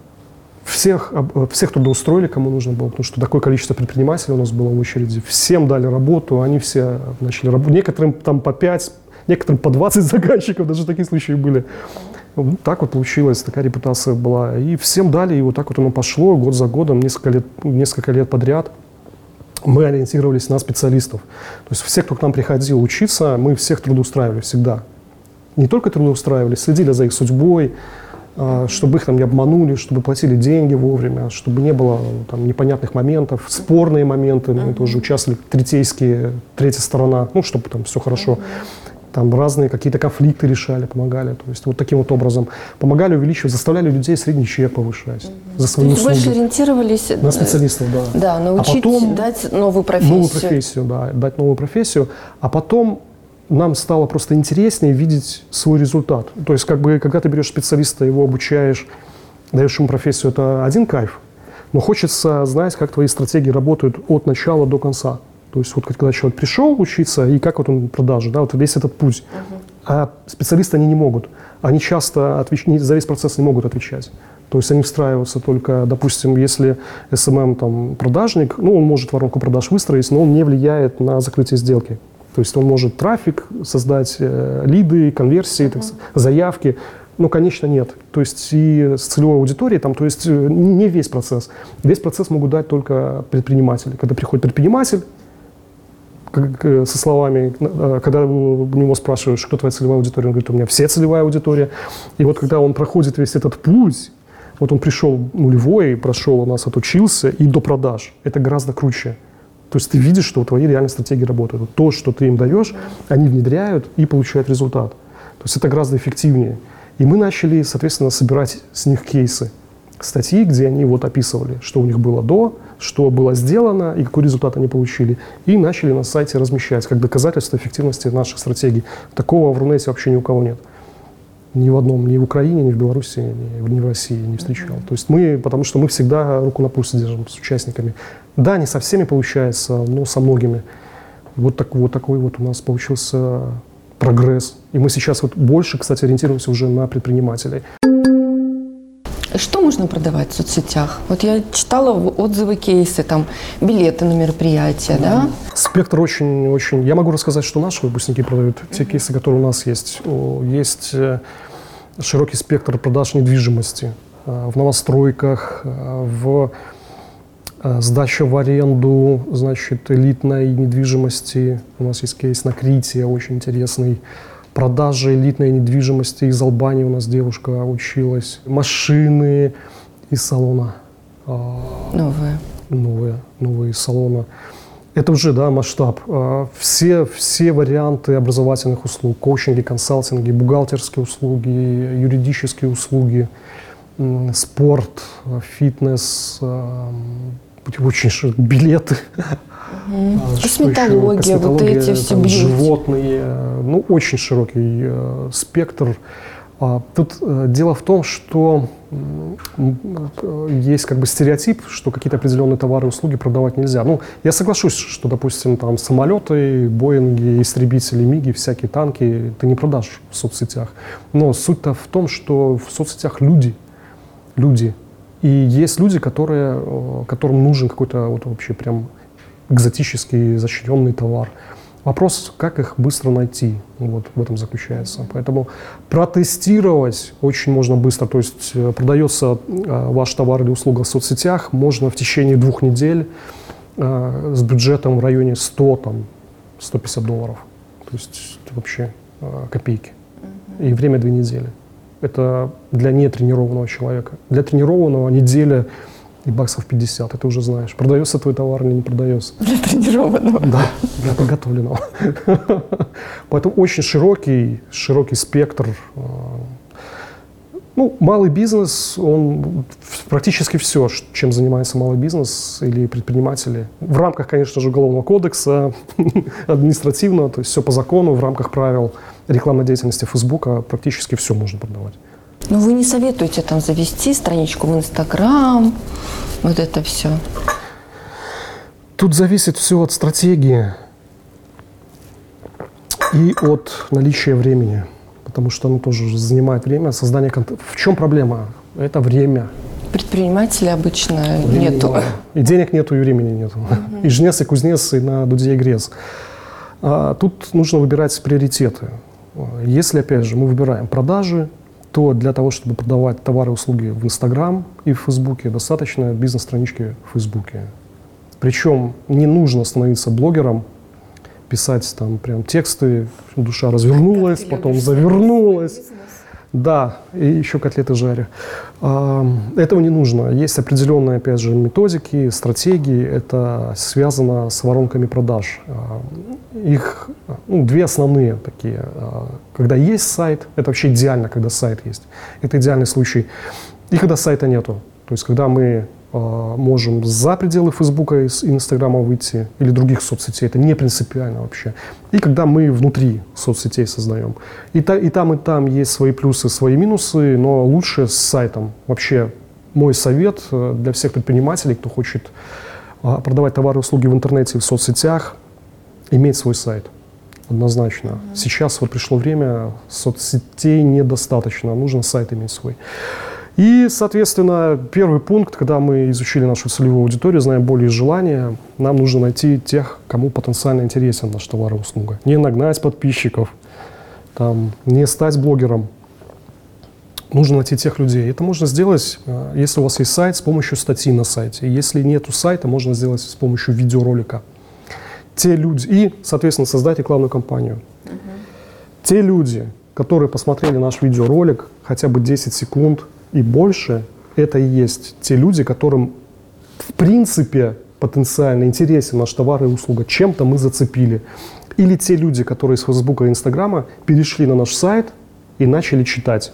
всех, всех трудоустроили, кому нужно было, потому что такое количество предпринимателей у нас было в очереди. Всем дали работу, они все начали работать. Некоторым там по 5, некоторым по 20 заказчиков, даже такие случаи были. Так вот получилось, такая репутация была. И всем дали, и вот так вот оно пошло год за годом, несколько лет, несколько лет подряд. Мы ориентировались на специалистов. То есть все, кто к нам приходил учиться, мы всех трудоустраивали всегда. Не только трудоустраивали, следили за их судьбой, а, чтобы их там не обманули, чтобы платили деньги вовремя, чтобы не было там непонятных моментов, спорные моменты, мы тоже участвовали, третейские, третья сторона, ну, чтобы там все хорошо там разные какие-то конфликты решали, помогали. То есть вот таким вот образом помогали увеличивать, заставляли людей средний чек повышать угу. за свои То услуги. больше ориентировались на э, специалистов, да. Да, научить а потом, дать новую профессию. Новую профессию, да, дать новую профессию. А потом нам стало просто интереснее видеть свой результат. То есть как бы когда ты берешь специалиста, его обучаешь, даешь ему профессию, это один кайф. Но хочется знать, как твои стратегии работают от начала до конца. То есть вот когда человек пришел учиться, и как вот он продажи, да, вот весь этот путь. Uh-huh. А специалисты они не могут. Они часто отвеч... за весь процесс не могут отвечать. То есть они встраиваются только, допустим, если SMM там продажник, ну, он может воронку продаж выстроить, но он не влияет на закрытие сделки. То есть он может трафик создать, э, лиды, конверсии, uh-huh. так, заявки, но, конечно, нет. То есть и с целевой аудиторией, там, то есть э, не весь процесс. Весь процесс могут дать только предприниматели. Когда приходит предприниматель, как, со словами, э, когда у него спрашиваешь, кто твоя целевая аудитория, он говорит, у меня все целевая аудитория. И вот когда он проходит весь этот путь, вот он пришел нулевой, прошел у нас, отучился и до продаж, это гораздо круче. То есть ты видишь, что твои реальные стратегии работают. То, что ты им даешь, они внедряют и получают результат. То есть это гораздо эффективнее. И мы начали, соответственно, собирать с них кейсы, статьи, где они вот описывали, что у них было до, что было сделано и какой результат они получили. И начали на сайте размещать как доказательство эффективности наших стратегий. Такого в Рунете вообще ни у кого нет. Ни в одном, ни в Украине, ни в Беларуси, ни в России не встречал. То есть мы, потому что мы всегда руку на пульсе держим с участниками. Да, не со всеми получается, но со многими. Вот, так, вот такой вот у нас получился прогресс. И мы сейчас вот больше, кстати, ориентируемся уже на предпринимателей. Что можно продавать в соцсетях? Вот я читала отзывы, кейсы, там, билеты на мероприятия, да? Спектр очень-очень... Я могу рассказать, что наши выпускники продают. Те кейсы, которые у нас есть. Есть э, широкий спектр продаж недвижимости э, в новостройках, э, в сдача в аренду, значит, элитной недвижимости. У нас есть кейс на Крите, очень интересный продажи элитной недвижимости из Албании у нас девушка училась, машины из салона. А, новые. Новые, новые из салона. Это уже да, масштаб. А, все, все варианты образовательных услуг, коучинги, консалтинги, бухгалтерские услуги, юридические услуги, спорт, фитнес, а, очень билеты, Угу. Косметология, Косметология, вот эти все там, Животные, ну, очень широкий э, спектр. А, тут э, дело в том, что э, есть как бы стереотип, что какие-то определенные товары и услуги продавать нельзя. Ну, я соглашусь, что, допустим, там самолеты, Боинги, истребители, Миги, всякие танки ты не продашь в соцсетях. Но суть-то в том, что в соцсетях люди, люди. И есть люди, которые, которым нужен какой-то вот вообще прям экзотический защищенный товар. Вопрос, как их быстро найти, вот в этом заключается. Поэтому протестировать очень можно быстро. То есть э, продается э, ваш товар или услуга в соцсетях, можно в течение двух недель э, с бюджетом в районе 100, там, 150 долларов. То есть это вообще копейки. И время две недели. Это для нетренированного человека. Для тренированного неделя и баксов 50, это уже знаешь. Продается твой товар или не продается. Для тренированного. Да, для подготовленного. Поэтому очень широкий, широкий спектр. Э, Ну, малый бизнес, он практически все, чем занимается малый бизнес или предприниматели. В рамках, конечно же, Уголовного кодекса, административного, то есть все по закону, в рамках правил рекламной деятельности Фейсбука практически все можно продавать. Ну, вы не советуете там завести страничку в Инстаграм, вот это все? Тут зависит все от стратегии и от наличия времени потому что оно тоже занимает время. Создание контента. В чем проблема? Это время. Предпринимателей обычно времени нету. Мало. И денег нету, и времени нету. Угу. И жнец, и кузнец, и на дуде и грез. А, тут нужно выбирать приоритеты. Если, опять же, мы выбираем продажи, то для того, чтобы продавать товары и услуги в Инстаграм и в Фейсбуке, достаточно бизнес-странички в Фейсбуке. Причем не нужно становиться блогером, писать там прям тексты, душа развернулась, потом завернулась. Да, и еще котлеты жарю. Этого не нужно. Есть определенные, опять же, методики, стратегии. Это связано с воронками продаж. Их ну, две основные такие. А, когда есть сайт, это вообще идеально, когда сайт есть. Это идеальный случай. И когда сайта нету. То есть, когда мы можем за пределы Фейсбука и Инстаграма выйти или других соцсетей. Это не принципиально вообще. И когда мы внутри соцсетей создаем. И, та, и там, и там есть свои плюсы, свои минусы, но лучше с сайтом. Вообще мой совет э, для всех предпринимателей, кто хочет а, продавать товары и услуги в интернете и в соцсетях, иметь свой сайт. Однозначно. Mm-hmm. Сейчас вот пришло время, соцсетей недостаточно, нужно сайт иметь свой. И, соответственно, первый пункт, когда мы изучили нашу целевую аудиторию, знаем боли и желания, нам нужно найти тех, кому потенциально интересен наш товар и услуга. Не нагнать подписчиков, там, не стать блогером. Нужно найти тех людей. Это можно сделать, э, если у вас есть сайт, с помощью статьи на сайте. Если нет сайта, можно сделать с помощью видеоролика. Те люди, и, соответственно, создать рекламную кампанию. Угу. Те люди, которые посмотрели наш видеоролик хотя бы 10 секунд, и больше, это и есть те люди, которым в принципе потенциально интересен наш товар и услуга, чем-то мы зацепили. Или те люди, которые с Фейсбука и Инстаграма перешли на наш сайт и начали читать.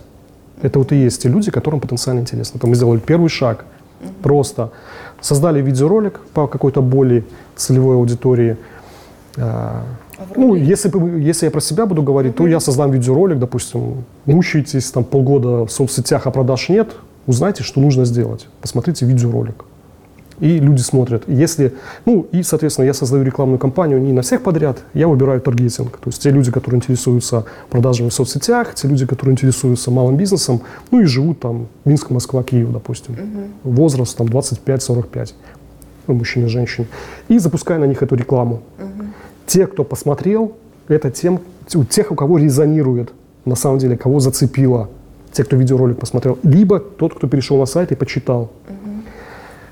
Это вот и есть те люди, которым потенциально интересно. Это мы сделали первый шаг. Просто создали видеоролик по какой-то более целевой аудитории, а, ну, если, если я про себя буду говорить, то я создам видеоролик, допустим, мучаетесь там полгода в соцсетях, а продаж нет, узнайте, что нужно сделать. Посмотрите видеоролик. И люди смотрят. Если, ну, и, соответственно, я создаю рекламную кампанию не на всех подряд, я выбираю таргетинг. То есть те люди, которые интересуются продажами в соцсетях, те люди, которые интересуются малым бизнесом, ну и живут там Минск, Москва, Киев, допустим. Угу. Возраст там 25-45, ну, мужчины и женщины. И запускаю на них эту рекламу. Угу. Те, кто посмотрел, это тем, у тех, у кого резонирует, на самом деле, кого зацепило, те, кто видеоролик посмотрел, либо тот, кто перешел на сайт и почитал. Угу.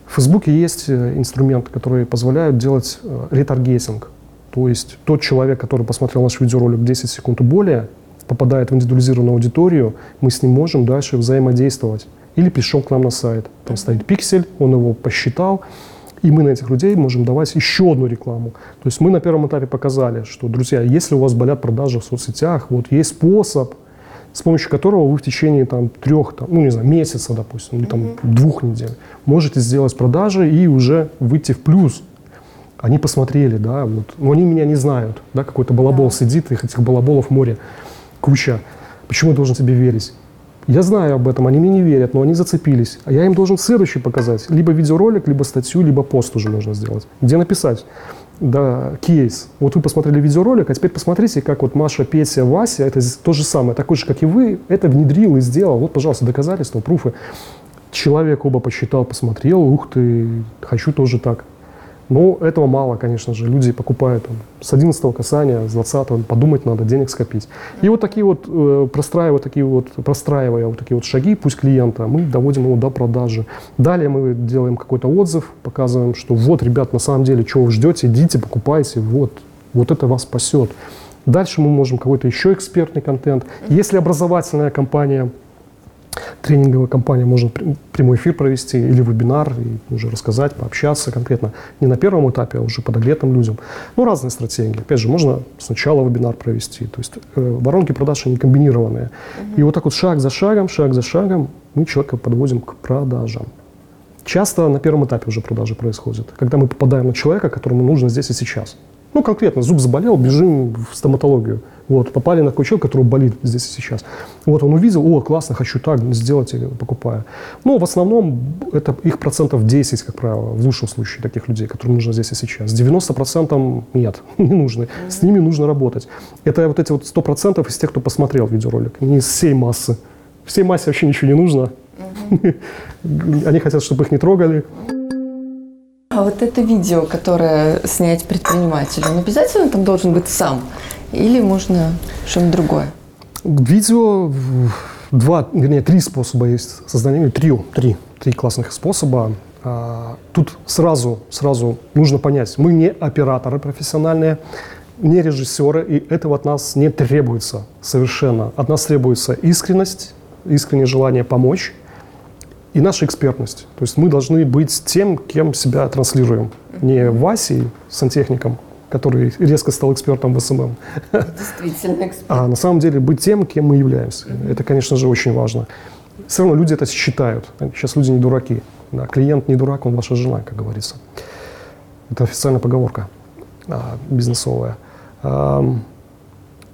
В Фейсбуке есть э, инструмент, который позволяет делать э, ретаргетинг. То есть тот человек, который посмотрел наш видеоролик 10 секунд и более, попадает в индивидуализированную аудиторию, мы с ним можем дальше взаимодействовать. Или пришел к нам на сайт. Там стоит пиксель, он его посчитал, и мы на этих людей можем давать еще одну рекламу. То есть мы на первом этапе показали, что, друзья, если у вас болят продажи в соцсетях, вот есть способ, с помощью которого вы в течение там, трех, там, ну не знаю, месяца, допустим, или там, mm-hmm. двух недель можете сделать продажи и уже выйти в плюс. Они посмотрели, да, вот, но они меня не знают, да, какой-то балабол сидит, их этих балаболов море, куча. Почему я должен тебе верить? Я знаю об этом, они мне не верят, но они зацепились. А я им должен следующий показать. Либо видеоролик, либо статью, либо пост уже можно сделать. Где написать, да, кейс. Вот вы посмотрели видеоролик, а теперь посмотрите, как вот Маша, Петя, Вася, это то же самое, такой же, как и вы, это внедрил и сделал. Вот, пожалуйста, доказательства, пруфы. Человек оба посчитал, посмотрел, ух ты, хочу тоже так. Но этого мало, конечно же. Люди покупают там, с 11 касания, с 20 подумать надо, денег скопить. И вот такие вот, э, простраивая, такие вот, простраивая вот такие вот шаги, пусть клиента, мы доводим его до продажи. Далее мы делаем какой-то отзыв, показываем, что вот, ребят, на самом деле, чего вы ждете, идите, покупайте, вот, вот это вас спасет. Дальше мы можем какой-то еще экспертный контент. Если образовательная компания – тренинговая компания, можно прямой эфир провести или вебинар, и уже рассказать, пообщаться конкретно не на первом этапе, а уже подоглетным людям. Ну, разные стратегии. Опять же, можно сначала вебинар провести. То есть э, воронки продаж, они комбинированные. Угу. И вот так вот шаг за шагом, шаг за шагом мы человека подводим к продажам. Часто на первом этапе уже продажи происходят, когда мы попадаем на человека, которому нужно здесь и сейчас. Ну, конкретно, зуб заболел, бежим в стоматологию. Вот, попали на такой человек, который болит здесь и сейчас. Вот он увидел, о, классно, хочу так сделать, и покупаю. Но в основном это их процентов 10, как правило, в лучшем случае таких людей, которым нужно здесь и сейчас. 90% нет, не нужно. С ними нужно работать. Это вот эти вот 100% из тех, кто посмотрел видеоролик, не из всей массы. Всей массе вообще ничего не нужно. Они хотят, чтобы их не трогали. А вот это видео, которое снять предприниматель, он обязательно там должен быть сам? Или можно что-нибудь другое? Видео два, вернее, три способа есть создания, три, три, три классных способа. А, тут сразу, сразу нужно понять, мы не операторы профессиональные, не режиссеры, и этого от нас не требуется совершенно. От нас требуется искренность, искреннее желание помочь и наша экспертность. То есть мы должны быть тем, кем себя транслируем. Не Васей, сантехником, который резко стал экспертом в СММ. Действительно эксперт. А на самом деле быть тем, кем мы являемся. Это, конечно же, очень важно. Все равно люди это считают. Сейчас люди не дураки. Да, клиент не дурак, он ваша жена, как говорится. Это официальная поговорка а, бизнесовая. А,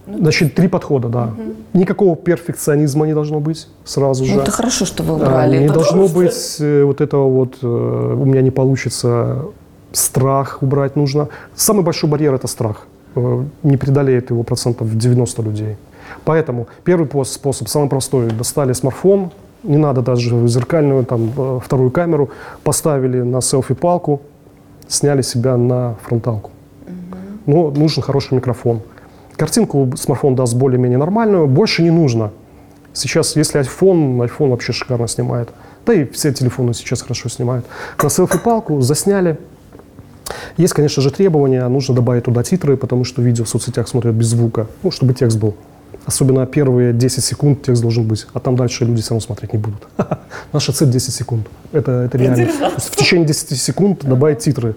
Значит, три подхода, да. Угу. Никакого перфекционизма не должно быть сразу же. Ну, это хорошо, что вы убрали. Не должно быть э, вот этого вот, э, у меня не получится страх убрать нужно. Самый большой барьер – это страх. Э, не преодолеет его процентов 90 людей. Поэтому первый способ, самый простой, достали смартфон, не надо даже зеркальную, там, вторую камеру, поставили на селфи-палку, сняли себя на фронталку. Но нужен хороший микрофон. Картинку смартфон даст более-менее нормальную, больше не нужно. Сейчас, если iPhone, iPhone вообще шикарно снимает. Да и все телефоны сейчас хорошо снимают. На селфи-палку засняли, есть, конечно же, требования, нужно добавить туда титры, потому что видео в соцсетях смотрят без звука, ну, чтобы текст был. Особенно первые 10 секунд текст должен быть, а там дальше люди все равно смотреть не будут. Наша цель 10 секунд. Это, это реально. В течение 10 секунд добавить титры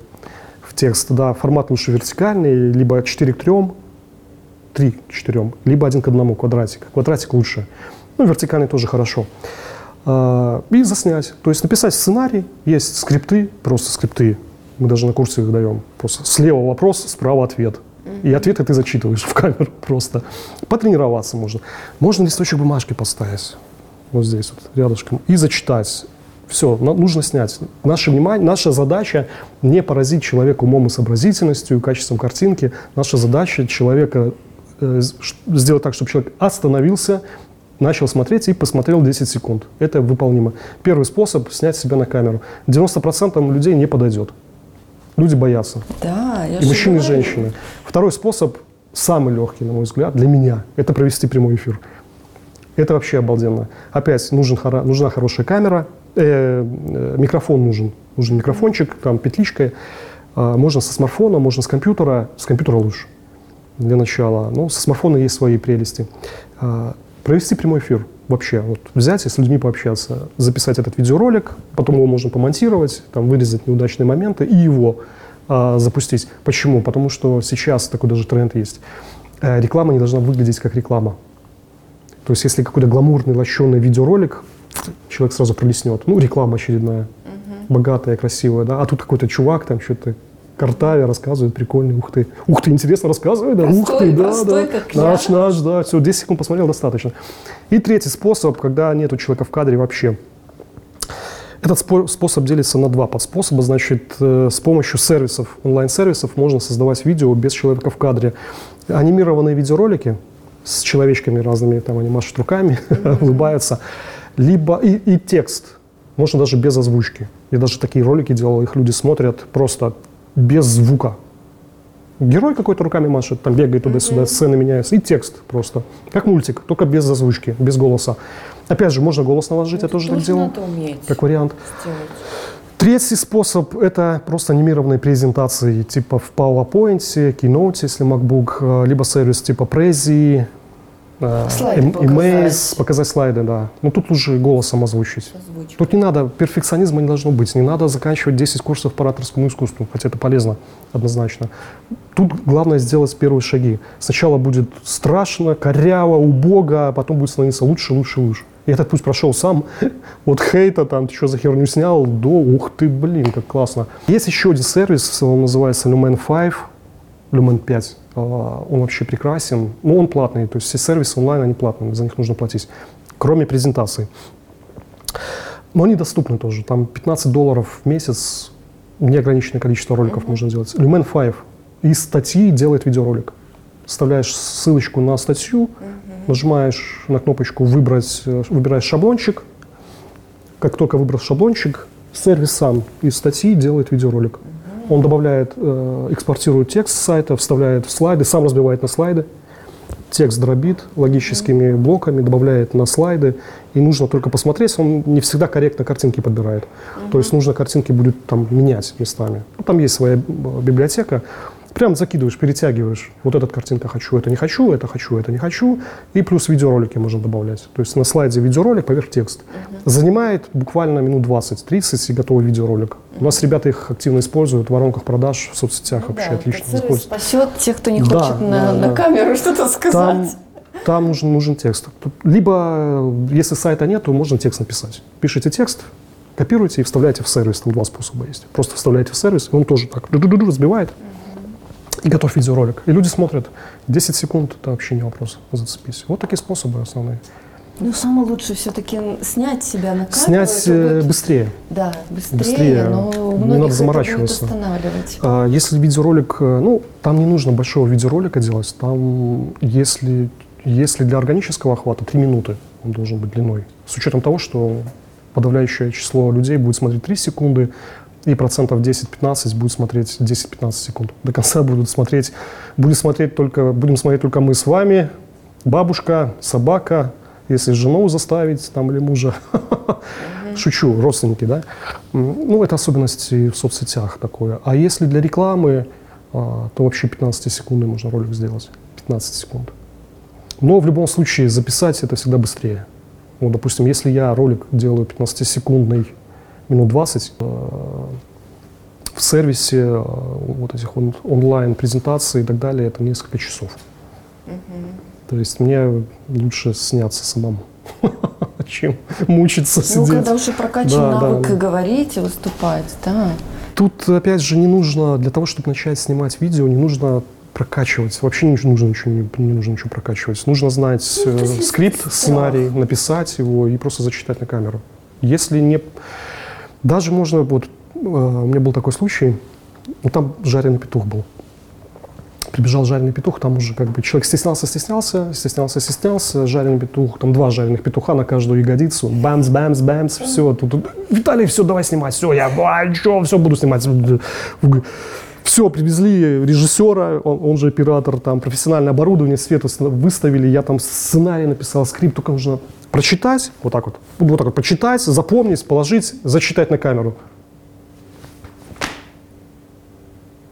в текст. Да, формат лучше вертикальный, либо 4 к 3, 3 к 4, либо 1 к 1 квадратик. Квадратик лучше. Ну, вертикальный тоже хорошо. А, и заснять. То есть написать сценарий, есть скрипты, просто скрипты мы даже на курсе их даем. Просто слева вопрос, справа ответ. И ответы ты зачитываешь в камеру просто. Потренироваться можно. Можно листочек бумажки поставить вот здесь вот рядышком и зачитать. Все, нужно снять. Наше внимание, наша задача не поразить человека умом и сообразительностью, качеством картинки. Наша задача человека сделать так, чтобы человек остановился, начал смотреть и посмотрел 10 секунд. Это выполнимо. Первый способ – снять себя на камеру. 90% людей не подойдет. Люди боятся. Да, я И мужчины, и женщины. Второй способ, самый легкий, на мой взгляд, для меня, это провести прямой эфир. Это вообще обалденно. Опять нужен, нужна хорошая камера, э, э, микрофон нужен. Нужен микрофончик, там петличка. Э, можно со смартфона, можно с компьютера. С компьютера лучше для начала. Но со смартфона есть свои прелести. Э, провести прямой эфир вообще вот взять и с людьми пообщаться, записать этот видеоролик, потом его можно помонтировать, там вырезать неудачные моменты и его а, запустить. Почему? Потому что сейчас такой даже тренд есть. А, реклама не должна выглядеть как реклама. То есть если какой-то гламурный, лощеный видеоролик, человек сразу пролеснет. Ну, реклама очередная, угу. богатая, красивая, да. А тут какой-то чувак там что-то Картаве рассказывает, прикольный, ух ты. Ух ты, интересно рассказывает, да, простой, ух ты, да, простой, да. Как наш, я. наш, да, все, 10 секунд посмотрел, достаточно. И третий способ, когда нету человека в кадре вообще. Этот способ делится на два подспособа. Значит, э, с помощью сервисов, онлайн-сервисов можно создавать видео без человека в кадре. Анимированные видеоролики с человечками разными, там они машут руками, mm-hmm. улыбаются. Либо и, и текст. Можно даже без озвучки. Я даже такие ролики делал, их люди смотрят просто без звука. Герой какой-то руками машет, там бегает туда-сюда, mm-hmm. сцены меняются, и текст просто. Как мультик, только без озвучки, без голоса. Опять же, можно голос наложить, Это я тоже так делал. Как вариант. Сделать. Третий способ – это просто анимированные презентации типа в PowerPoint, Keynote, если MacBook, либо сервис типа Prezi, э, Слайды эм- показать. имейс, показать слайды, да. Но тут уже голосом озвучить. Озвучка. Тут не надо, перфекционизма не должно быть, не надо заканчивать 10 курсов по ораторскому искусству, хотя это полезно, однозначно. Тут главное сделать первые шаги. Сначала будет страшно, коряво, убого, а потом будет становиться лучше, лучше, лучше. И этот путь прошел сам от хейта, там, ты что за херню снял, до, ух ты, блин, как классно. Есть еще один сервис, он называется Lumen 5, Lumen 5. А, Он вообще прекрасен, но он платный, то есть все сервисы онлайн, они платные, за них нужно платить, кроме презентаций. Но они доступны тоже. Там 15 долларов в месяц, неограниченное количество роликов можно делать. Lumen 5 из статьи делает видеоролик. Вставляешь ссылочку на статью, нажимаешь на кнопочку «Выбрать», э, выбираешь шаблончик. Как только выбрал шаблончик, сервис сам из статьи делает видеоролик. Он добавляет, э, экспортирует текст с сайта, вставляет в слайды, сам разбивает на слайды. Текст дробит логическими блоками, добавляет на слайды, и нужно только посмотреть, он не всегда корректно картинки подбирает. То есть нужно картинки будет там менять местами. Ну, там есть своя э, библиотека, прям закидываешь, перетягиваешь. Вот эта картинка хочу, это не хочу, это хочу, это не хочу. И плюс видеоролики можно добавлять. То есть на слайде видеоролик поверх текст. Занимает буквально минут 20-30 и готовый видеоролик. У нас ребята их активно используют в воронках продаж, в соцсетях вообще Да, отлично этот используют. спасет тех, кто не Да, хочет на, да, на да. камеру что-то Там, сказать. там нужен, нужен текст. Либо, если сайта нет, то можно текст написать. Пишите текст, копируете и вставляете в сервис. Там два способа есть. Просто вставляете в сервис, и он тоже так разбивает. И готов видеоролик. И люди смотрят. 10 секунд – это вообще не вопрос. Зацепись. Вот такие способы основные. Ну, самое лучшее все-таки снять себя на камеру. Снять это э, будет- быстрее. Да, быстрее, быстрее. но Не надо многих это заморачиваться. будет останавливать. А Если видеоролик, э, ну, там не нужно большого видеоролика делать, там, если, если для органического охвата 3 минуты он должен быть длиной, с учетом того, что подавляющее число людей будет смотреть 3 секунды, и процентов 10-15 будет смотреть 10-15 секунд. До конца будут смотреть, будет смотреть только, будем смотреть только мы с вами, бабушка, собака, если жену заставить там или мужа. Шучу, родственники, да? Ну, это особенности в соцсетях такое. А если для рекламы, а, то вообще 15 секунд можно ролик сделать. 15 секунд. Но в любом случае записать это всегда быстрее. Вот, допустим, если я ролик делаю 15-секундный, минут 20, э, в сервисе э, вот этих он- онлайн-презентаций и так далее, это несколько часов. То есть мне лучше сняться самому, чем мучиться Ну, сидеть. когда уже прокачан Да, навык да. говорить и выступать, да. Тут, опять же, не нужно, для того, чтобы начать снимать видео, не нужно прокачивать. Вообще не нужно ничего, не, не нужно ничего прокачивать. Нужно знать Ну, э, скрипт, страх. сценарий, написать его и просто зачитать на камеру. Если не... Даже можно... Вот, э, у меня был такой случай, ну, там жареный петух был. Прибежал жареный петух, там уже как бы человек стеснялся, стеснялся, стеснялся, стеснялся, жареный петух, там два жареных петуха на каждую ягодицу, бамс, бамс, бамс, все, тут, тут, Виталий, все, давай снимать, все, я, а, что, все, буду снимать. Все, привезли режиссера, он, он же оператор, там профессиональное оборудование, свет выставили, я там сценарий написал, скрипт, только нужно прочитать, вот так вот, вот так вот, прочитать, запомнить, положить, зачитать на камеру.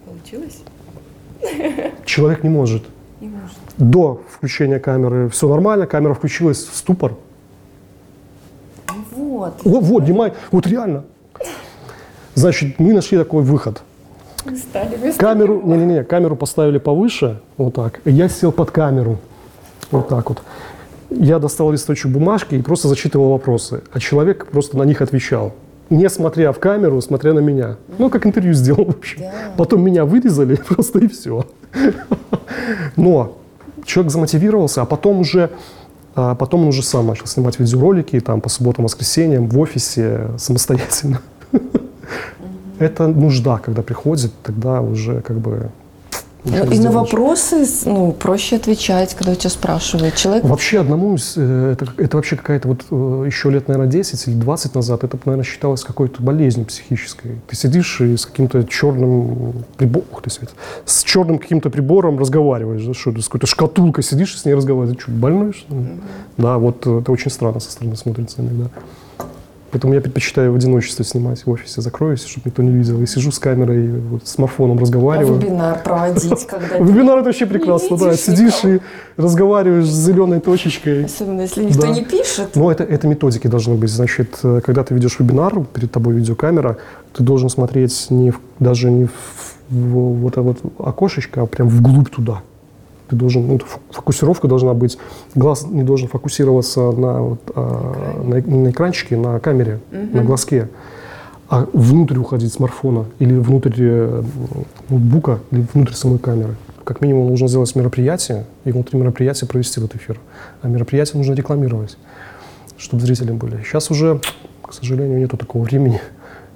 Получилось? Человек не может. Не может. До включения камеры все нормально, камера включилась в ступор. Вот. Вот, вот, Димай, вот реально. Значит, мы нашли такой выход. Стали вместо Камеру, не-не-не, камеру поставили повыше, вот так. Я сел под камеру, вот так вот. Я достал листочек бумажки и просто зачитывал вопросы, а человек просто на них отвечал. Не смотря в камеру, смотря на меня. Ну, как интервью сделал, в общем. Да. Потом меня вырезали просто и все. Но человек замотивировался, а потом уже, а потом он уже сам начал снимать видеоролики там по субботам, воскресеньям в офисе самостоятельно. Это нужда, когда приходит, тогда уже как бы и на вопросы ну, проще отвечать, когда у тебя спрашивают. Человек Вообще одному, э, это, это вообще какая-то вот э, еще лет, наверное, 10 или 20 назад, это, наверное, считалось какой-то болезнью психической. Ты сидишь и с каким-то черным прибором, ух ты, Свет, с черным каким-то прибором разговариваешь, да, что с какой-то шкатулкой сидишь и с ней разговариваешь. Ты что, больной, что ли? Да, вот э, это очень странно со стороны смотрится иногда. Поэтому я предпочитаю в одиночестве снимать в офисе, закроюсь, чтобы никто не видел. И сижу с камерой, вот, смартфоном А разговариваю. вебинар проводить, когда... Вебинар это вообще прекрасно, да. Сидишь и разговариваешь с зеленой точечкой. Особенно, если никто не пишет. Но это, это методики должны быть. Значит, э, когда ты ведешь вебинар, перед тобой видеокамера, ты должен смотреть не в- даже не в, в вот это вот окошечко, а прям вглубь туда. Ты должен, ну, фо- фокусировка должна быть, глаз не должен фокусироваться на, вот, а, на, на экранчике, на камере, на глазке, а внутрь уходить смартфона или внутрь э, ноутбука, или внутрь самой камеры. Как минимум нужно сделать мероприятие и внутри мероприятия провести этот эфир. А мероприятие нужно рекламировать, чтобы зрители были. Сейчас уже, к сожалению, нету такого времени.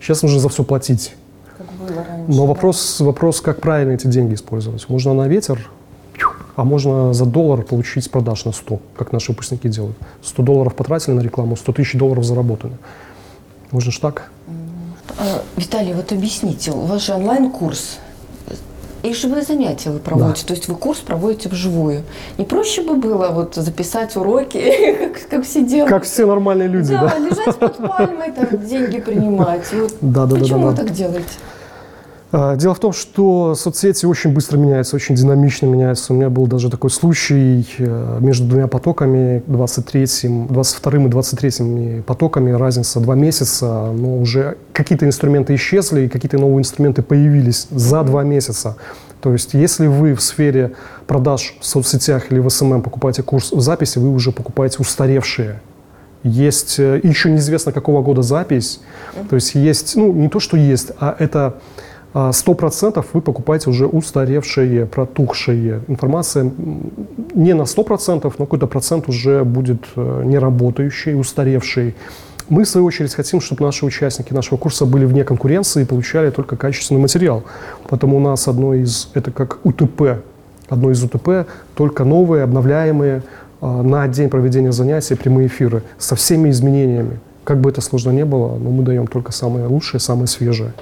Сейчас нужно за все платить. Раньше. Но вопрос, вопрос, как правильно эти деньги использовать. Можно на ветер, а можно за доллар получить продаж на 100, как наши выпускники делают. 100 долларов потратили на рекламу, 100 тысяч долларов заработали. Можно ж так? А, Виталий, вот объясните, у вас же онлайн-курс. И живые занятия вы проводите, то есть вы курс проводите вживую. Не проще бы было вот записать уроки, как, как все делают? Как все нормальные люди, да? да, лежать под пальмой, там деньги принимать. Вот Да, да, да, Почему да, вы да. так делаете? А, Дело в том, что соцсети очень быстро меняются, очень динамично меняются. У меня был даже такой случай э, между двумя потоками, 23, 22 и 23 потоками, разница два месяца, но уже какие-то инструменты исчезли, и какие-то новые инструменты появились за два месяца. То есть, если вы в сфере продаж в соцсетях или в СММ покупаете курс в записи, вы уже покупаете устаревшие есть э, еще неизвестно какого года запись. То есть есть, ну не то, что есть, а это а, сто процентов вы покупаете уже устаревшие, протухшие. Информация не на сто процентов, но какой-то процент уже будет э, неработающий, устаревший. Мы, в свою очередь, хотим, чтобы наши участники нашего курса были вне конкуренции и получали только качественный материал. Поэтому у нас одно из, это как УТП, одно из УТП, только новые, обновляемые, а, на день проведения занятий прямые эфиры со всеми изменениями. Как бы это сложно не было, но мы даем только самое лучшее, самое свежее.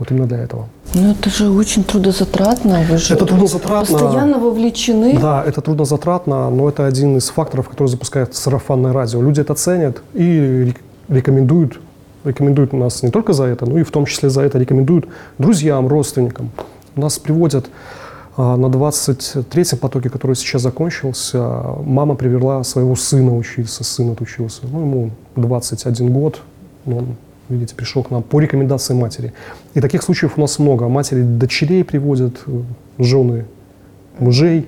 Вот именно для этого. Ну это же очень трудозатратно, вы же Это трудозатратно. постоянно вовлечены. Да, это труднозатратно, но это один из факторов, который запускает сарафанное радио. Люди это ценят и рек- рекомендуют, рекомендуют нас не только за это, но и в том числе за это рекомендуют друзьям, родственникам. Нас приводят а, на 23-м потоке, который сейчас закончился, мама привела своего сына учиться, сын отучился. Ну, ему 21 год, он, видите, пришел к нам по рекомендации матери. И таких случаев у нас много. Матери дочерей приводят, э, жены мужей.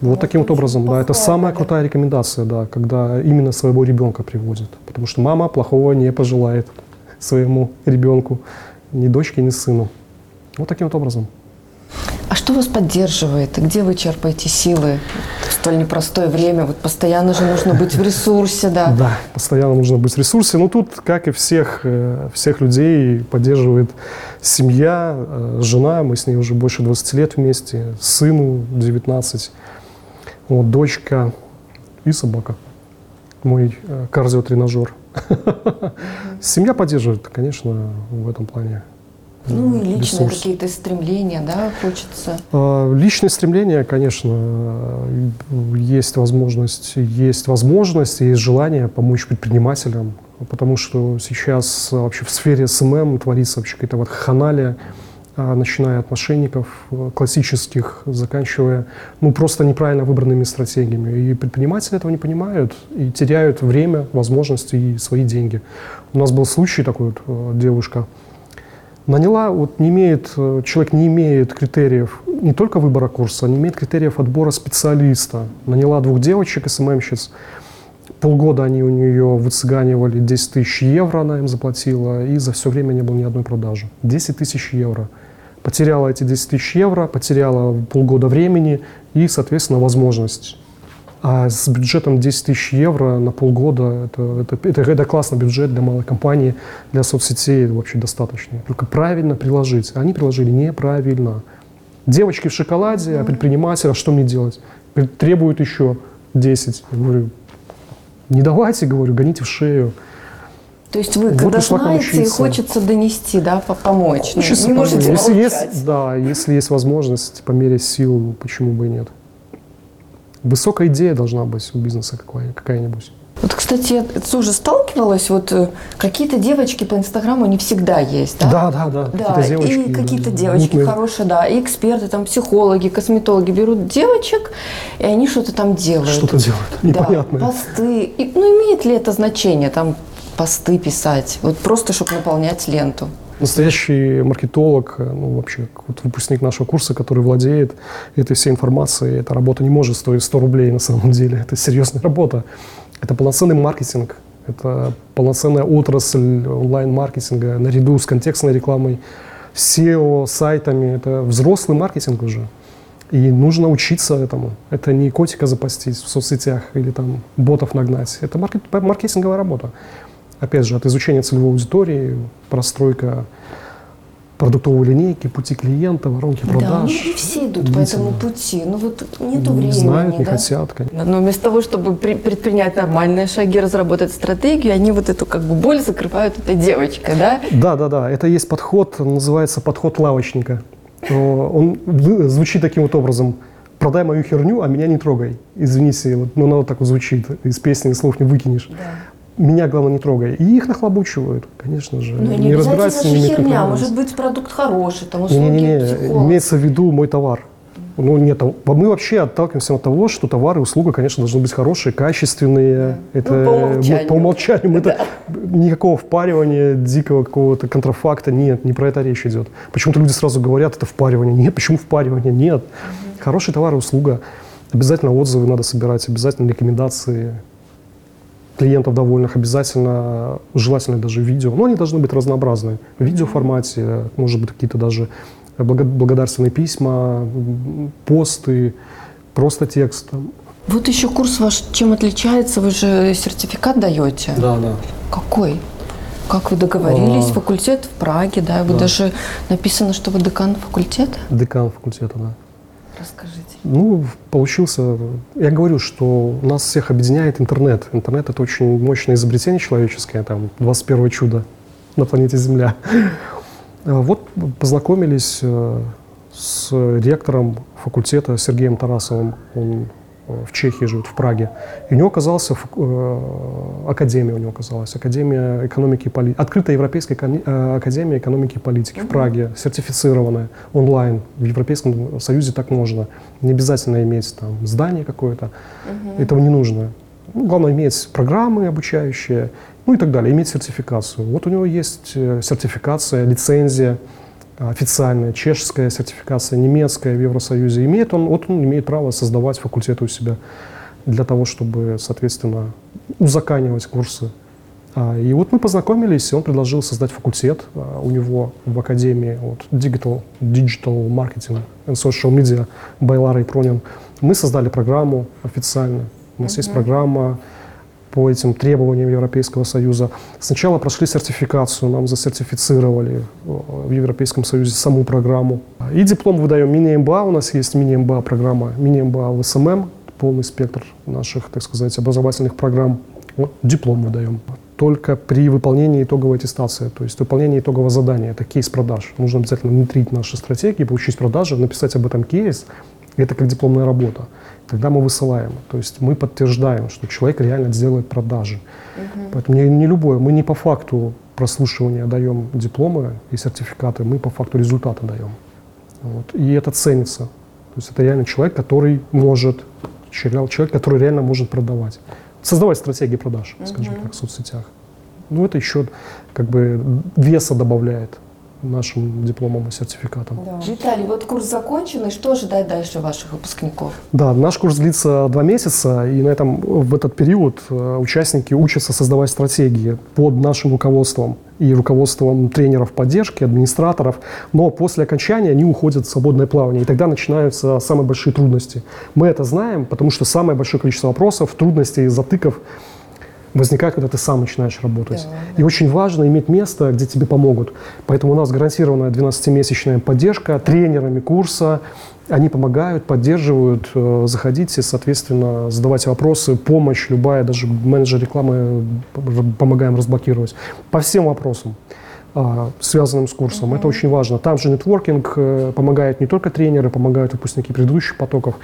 Вот таким вот образом, да, это самая крутая рекомендация, да, когда именно своего ребенка приводят. Потому что мама плохого не пожелает своему ребенку, ни дочке, ни сыну. Вот таким вот образом. А что вас поддерживает? Где вы черпаете силы в столь непростое время? Вот постоянно же нужно быть в ресурсе, да. Да, постоянно нужно быть в ресурсе. Но тут, как и всех, э, всех людей, поддерживает семья, э, жена. Мы с ней уже больше 20 лет вместе. Сыну 19. Вот, дочка и собака. Мой э, кардиотренажер. Семья поддерживает, конечно, в этом плане. Ну и личные ресурс. какие-то стремления, да, хочется. А, Личные стремления, конечно, есть возможность, есть возможность, есть желание помочь предпринимателям, потому что сейчас вообще в сфере СММ творится вообще какая-то вакханалия, а, начиная от мошенников э, классических, заканчивая ну, просто неправильно выбранными стратегиями. И предприниматели этого не понимают и теряют время, возможности и свои деньги. У нас был случай такой вот, э, девушка, наняла, вот не имеет, э, человек не имеет критериев не только выбора курса, не имеет критериев отбора специалиста. Наняла двух девочек, СММщиц, полгода они у нее выцыганивали 10 тысяч евро, она им заплатила, и за все время не было ни одной продажи. 10 тысяч евро. Потеряла эти 10 тысяч евро, потеряла полгода времени и, соответственно, возможность. А с бюджетом 10 тысяч евро на полгода это, это, это, это классный бюджет для малой компании, для соцсетей вообще достаточно. Только правильно приложить. Они приложили неправильно. Девочки в шоколаде, а предприниматель, а что мне делать? Требуют еще 10. Я говорю, не давайте, говорю, гоните в шею. То есть вы, Вот когда знаете и хочется донести, да, по- помочь, ну, не можете если молчать. есть, да, если есть возможность по мере сил, почему бы и нет. Высокая идея должна быть у бизнеса какая- какая-нибудь. Вот, кстати, я тоже сталкивалась, вот э, какие-то девочки по Инстаграму не всегда есть, да? Да, да, да. Да, какие-то девочки, и какие-то да, девочки мутные. хорошие, да, и эксперты, там, психологи, косметологи берут девочек, и они что-то там делают. Что-то делают, Да, непонятное. посты. И, ну, имеет ли это значение, там, посты писать? Вот просто, чтобы наполнять ленту. Настоящий маркетолог, э, ну вообще вот выпускник нашего курса, который владеет этой всей информацией, эта работа не может стоить 100 рублей на самом деле. Это серьезная работа. Это полноценный маркетинг, это полноценная отрасль онлайн-маркетинга наряду с контекстной рекламой, SEO, сайтами. Это взрослый маркетинг уже. И нужно учиться этому. Это не котика запастись в соцсетях или там ботов нагнать. Это маркет- маркетинговая работа. Опять же, от изучения целевой аудитории, простройка продуктовой линейки, пути клиента, воронки Да, ну продаж. не все идут по этому пути. Ну вот нету Не времени, знают, не да? хотят, конечно. Но вместо того, чтобы при- предпринять нормальные шаги, разработать стратегию, они вот эту как бы боль закрывают этой девочкой, да? Да, да, да. Это есть подход, называется подход лавочника. Он звучит таким вот образом. Продай мою херню, а меня не трогай. Извините, вот, ну, оно так вот звучит. Из песни слов не выкинешь. Меня, главное, не трогай. И их нахлобучивают, конечно же. Ну, не, не разбираются, не имеют херня, может быть продукт хороший, там услуги Не-не-не, психолога. имеется в виду мой товар. Ну, нет, а мы вообще отталкиваемся от того, что товары и услуга, конечно, должны быть хорошие, качественные. Это Ну, по умолчанию. мы- по умолчанию. Мы это, никакого впаривания, дикого какого-то контрафакта нет, не про это речь идет. Почему-то люди сразу говорят, это впаривание. Нет, почему впаривание? Нет. Хороший товар и услуга. Обязательно отзывы надо собирать, обязательно рекомендации клиентов довольных, обязательно, желательно даже видео. Но они должны быть разнообразные. В видеоформате, может быть, какие-то даже благо- благодарственные письма, посты, просто текст. Вот еще курс ваш чем отличается? Вы же сертификат даете. Да, да. Какой? Как вы договорились? А. Факультет в Праге, да? Вы Да. даже написано, что вы декан факультета? Декан факультета, да. Расскажите. Ну, получился... Я говорю, что нас всех объединяет интернет. Интернет — это очень мощное изобретение человеческое, там, 21 чудо на планете Земля. А Вот познакомились э, с ректором факультета Сергеем Тарасовым. Он в Чехии живет, в Праге. И у него оказался э, академия, у него оказалась Академия экономики и политики. Открытая Европейская э, Академия экономики и политики в Праге, сертифицированная онлайн. В Европейском Союзе так можно. Не обязательно иметь там здание какое-то. Этого не нужно. Ну, главное иметь программы обучающие, ну и так далее, иметь сертификацию. Вот у него есть э, сертификация, лицензия официальная, чешская сертификация, немецкая в Евросоюзе. Имеет он, вот он имеет право создавать факультеты у себя для того, чтобы, соответственно, узаканивать курсы. А, И вот мы познакомились, и он предложил создать факультет а, у него в Академии вот, Digital, Digital Marketing and Social Media by Лара и Пронин. Мы создали программу официально. У нас есть программа по этим требованиям Европейского Союза. Сначала прошли сертификацию, нам засертифицировали э, в Европейском Союзе саму программу. И диплом выдаем мини-МБА, у нас есть мини-МБА программа, мини-МБА в СММ, полный спектр наших, так сказать, образовательных программ. Вот диплом выдаем. Только при выполнении итоговой аттестации, то есть выполнении итогового задания, это кейс продаж. Нужно обязательно внедрить наши стратегии, получить продажи, написать об этом кейс. Это как дипломная работа. Тогда мы высылаем. То есть мы подтверждаем, что человек реально делает продажи. Поэтому не, не любое, мы не по факту прослушивания даем дипломы и сертификаты, мы по факту результата даем. Вот. И это ценится. То есть это реально человек, который может, человек, который реально может продавать. Создавать стратегии продаж, скажем так, в соцсетях. Ну, это еще как бы веса добавляет нашим дипломам и сертификатам. Виталий, вот курс закончен, и что ожидать дальше ваших выпускников? Да, наш курс длится два месяца, и на этом, в этот период э, участники учатся создавать стратегии под нашим руководством и руководством тренеров поддержки, администраторов. Но после окончания они уходят в свободное плавание, и тогда начинаются самые большие трудности. Мы это знаем, потому что самое большое количество вопросов, трудностей, затыков возникает, когда ты сам начинаешь работать. И очень важно иметь место, где тебе помогут. Поэтому у нас гарантированная 12-месячная поддержка тренерами курса. Они помогают, поддерживают. Э, Заходите, соответственно, задавайте вопросы, помощь любая, даже менеджер рекламы э, помогаем разблокировать. По всем вопросам. а, связанным с курсом. Это очень важно. Там же нетворкинг э, помогают не только тренеры, помогают выпускники предыдущих потоков.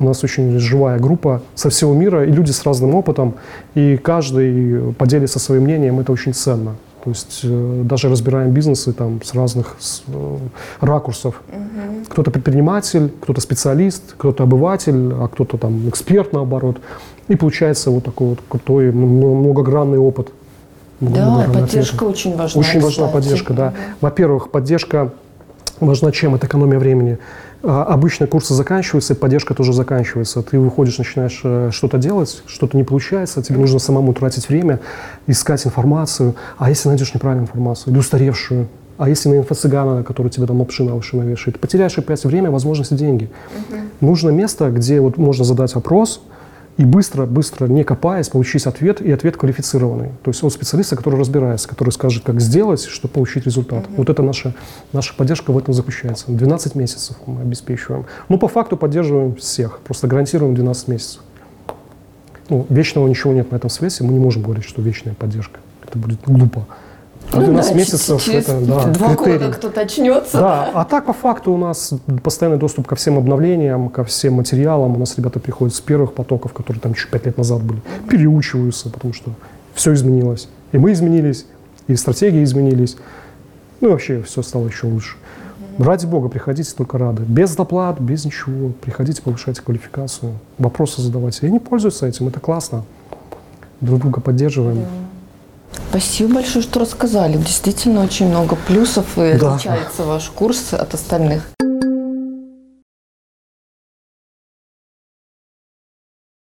У нас очень живая группа со всего мира и люди с разным опытом, и каждый поделится своим мнением, это очень ценно. То есть э, даже разбираем бизнесы там с разных с, э, ракурсов. Кто-то предприниматель, кто-то специалист, кто-то обыватель, а кто-то там эксперт наоборот. И получается вот такой вот крутой, многогранный опыт. Да, поддержка очень важна. Очень важна кстати. поддержка, да. Во-первых, поддержка важна чем? Это экономия времени. А, Обычно курсы заканчиваются, и поддержка тоже заканчивается. Ты выходишь, начинаешь э, что-то делать, что-то не получается, тебе нужно самому тратить время, искать информацию. А если найдешь неправильную информацию или устаревшую? А если на инфо-цыгана, который тебе там лапши на уши навешает? Потеряешь опять время, возможности, деньги. Нужно место, где вот можно задать вопрос, и быстро, быстро, не копаясь, получить ответ, и ответ квалифицированный. То есть от специалиста, который разбирается, который скажет, как сделать, чтобы получить результат. Вот это наша, наша поддержка в этом заключается. 12 месяцев мы обеспечиваем. Ну, по факту поддерживаем всех, просто гарантируем 12 месяцев. Ну, вечного ничего нет на этом свете, мы не можем говорить, что вечная поддержка. Это будет глупо. Ну 12 да, месяцев через это да, два критерий. года кто-то очнется. Да, а так по факту у нас постоянный доступ ко всем обновлениям, ко всем материалам. У нас ребята приходят с первых потоков, которые там еще пять лет назад были, переучиваются, потому что все изменилось. И мы изменились, и стратегии изменились. Ну и вообще все стало еще лучше. Ради бога, приходите только рады. Без доплат, без ничего. Приходите, повышайте квалификацию, вопросы задавайте. И они пользуются этим, это классно. Друг друга поддерживаем. Спасибо большое, что рассказали. Действительно, очень много плюсов и Да. отличается ваш курс от остальных.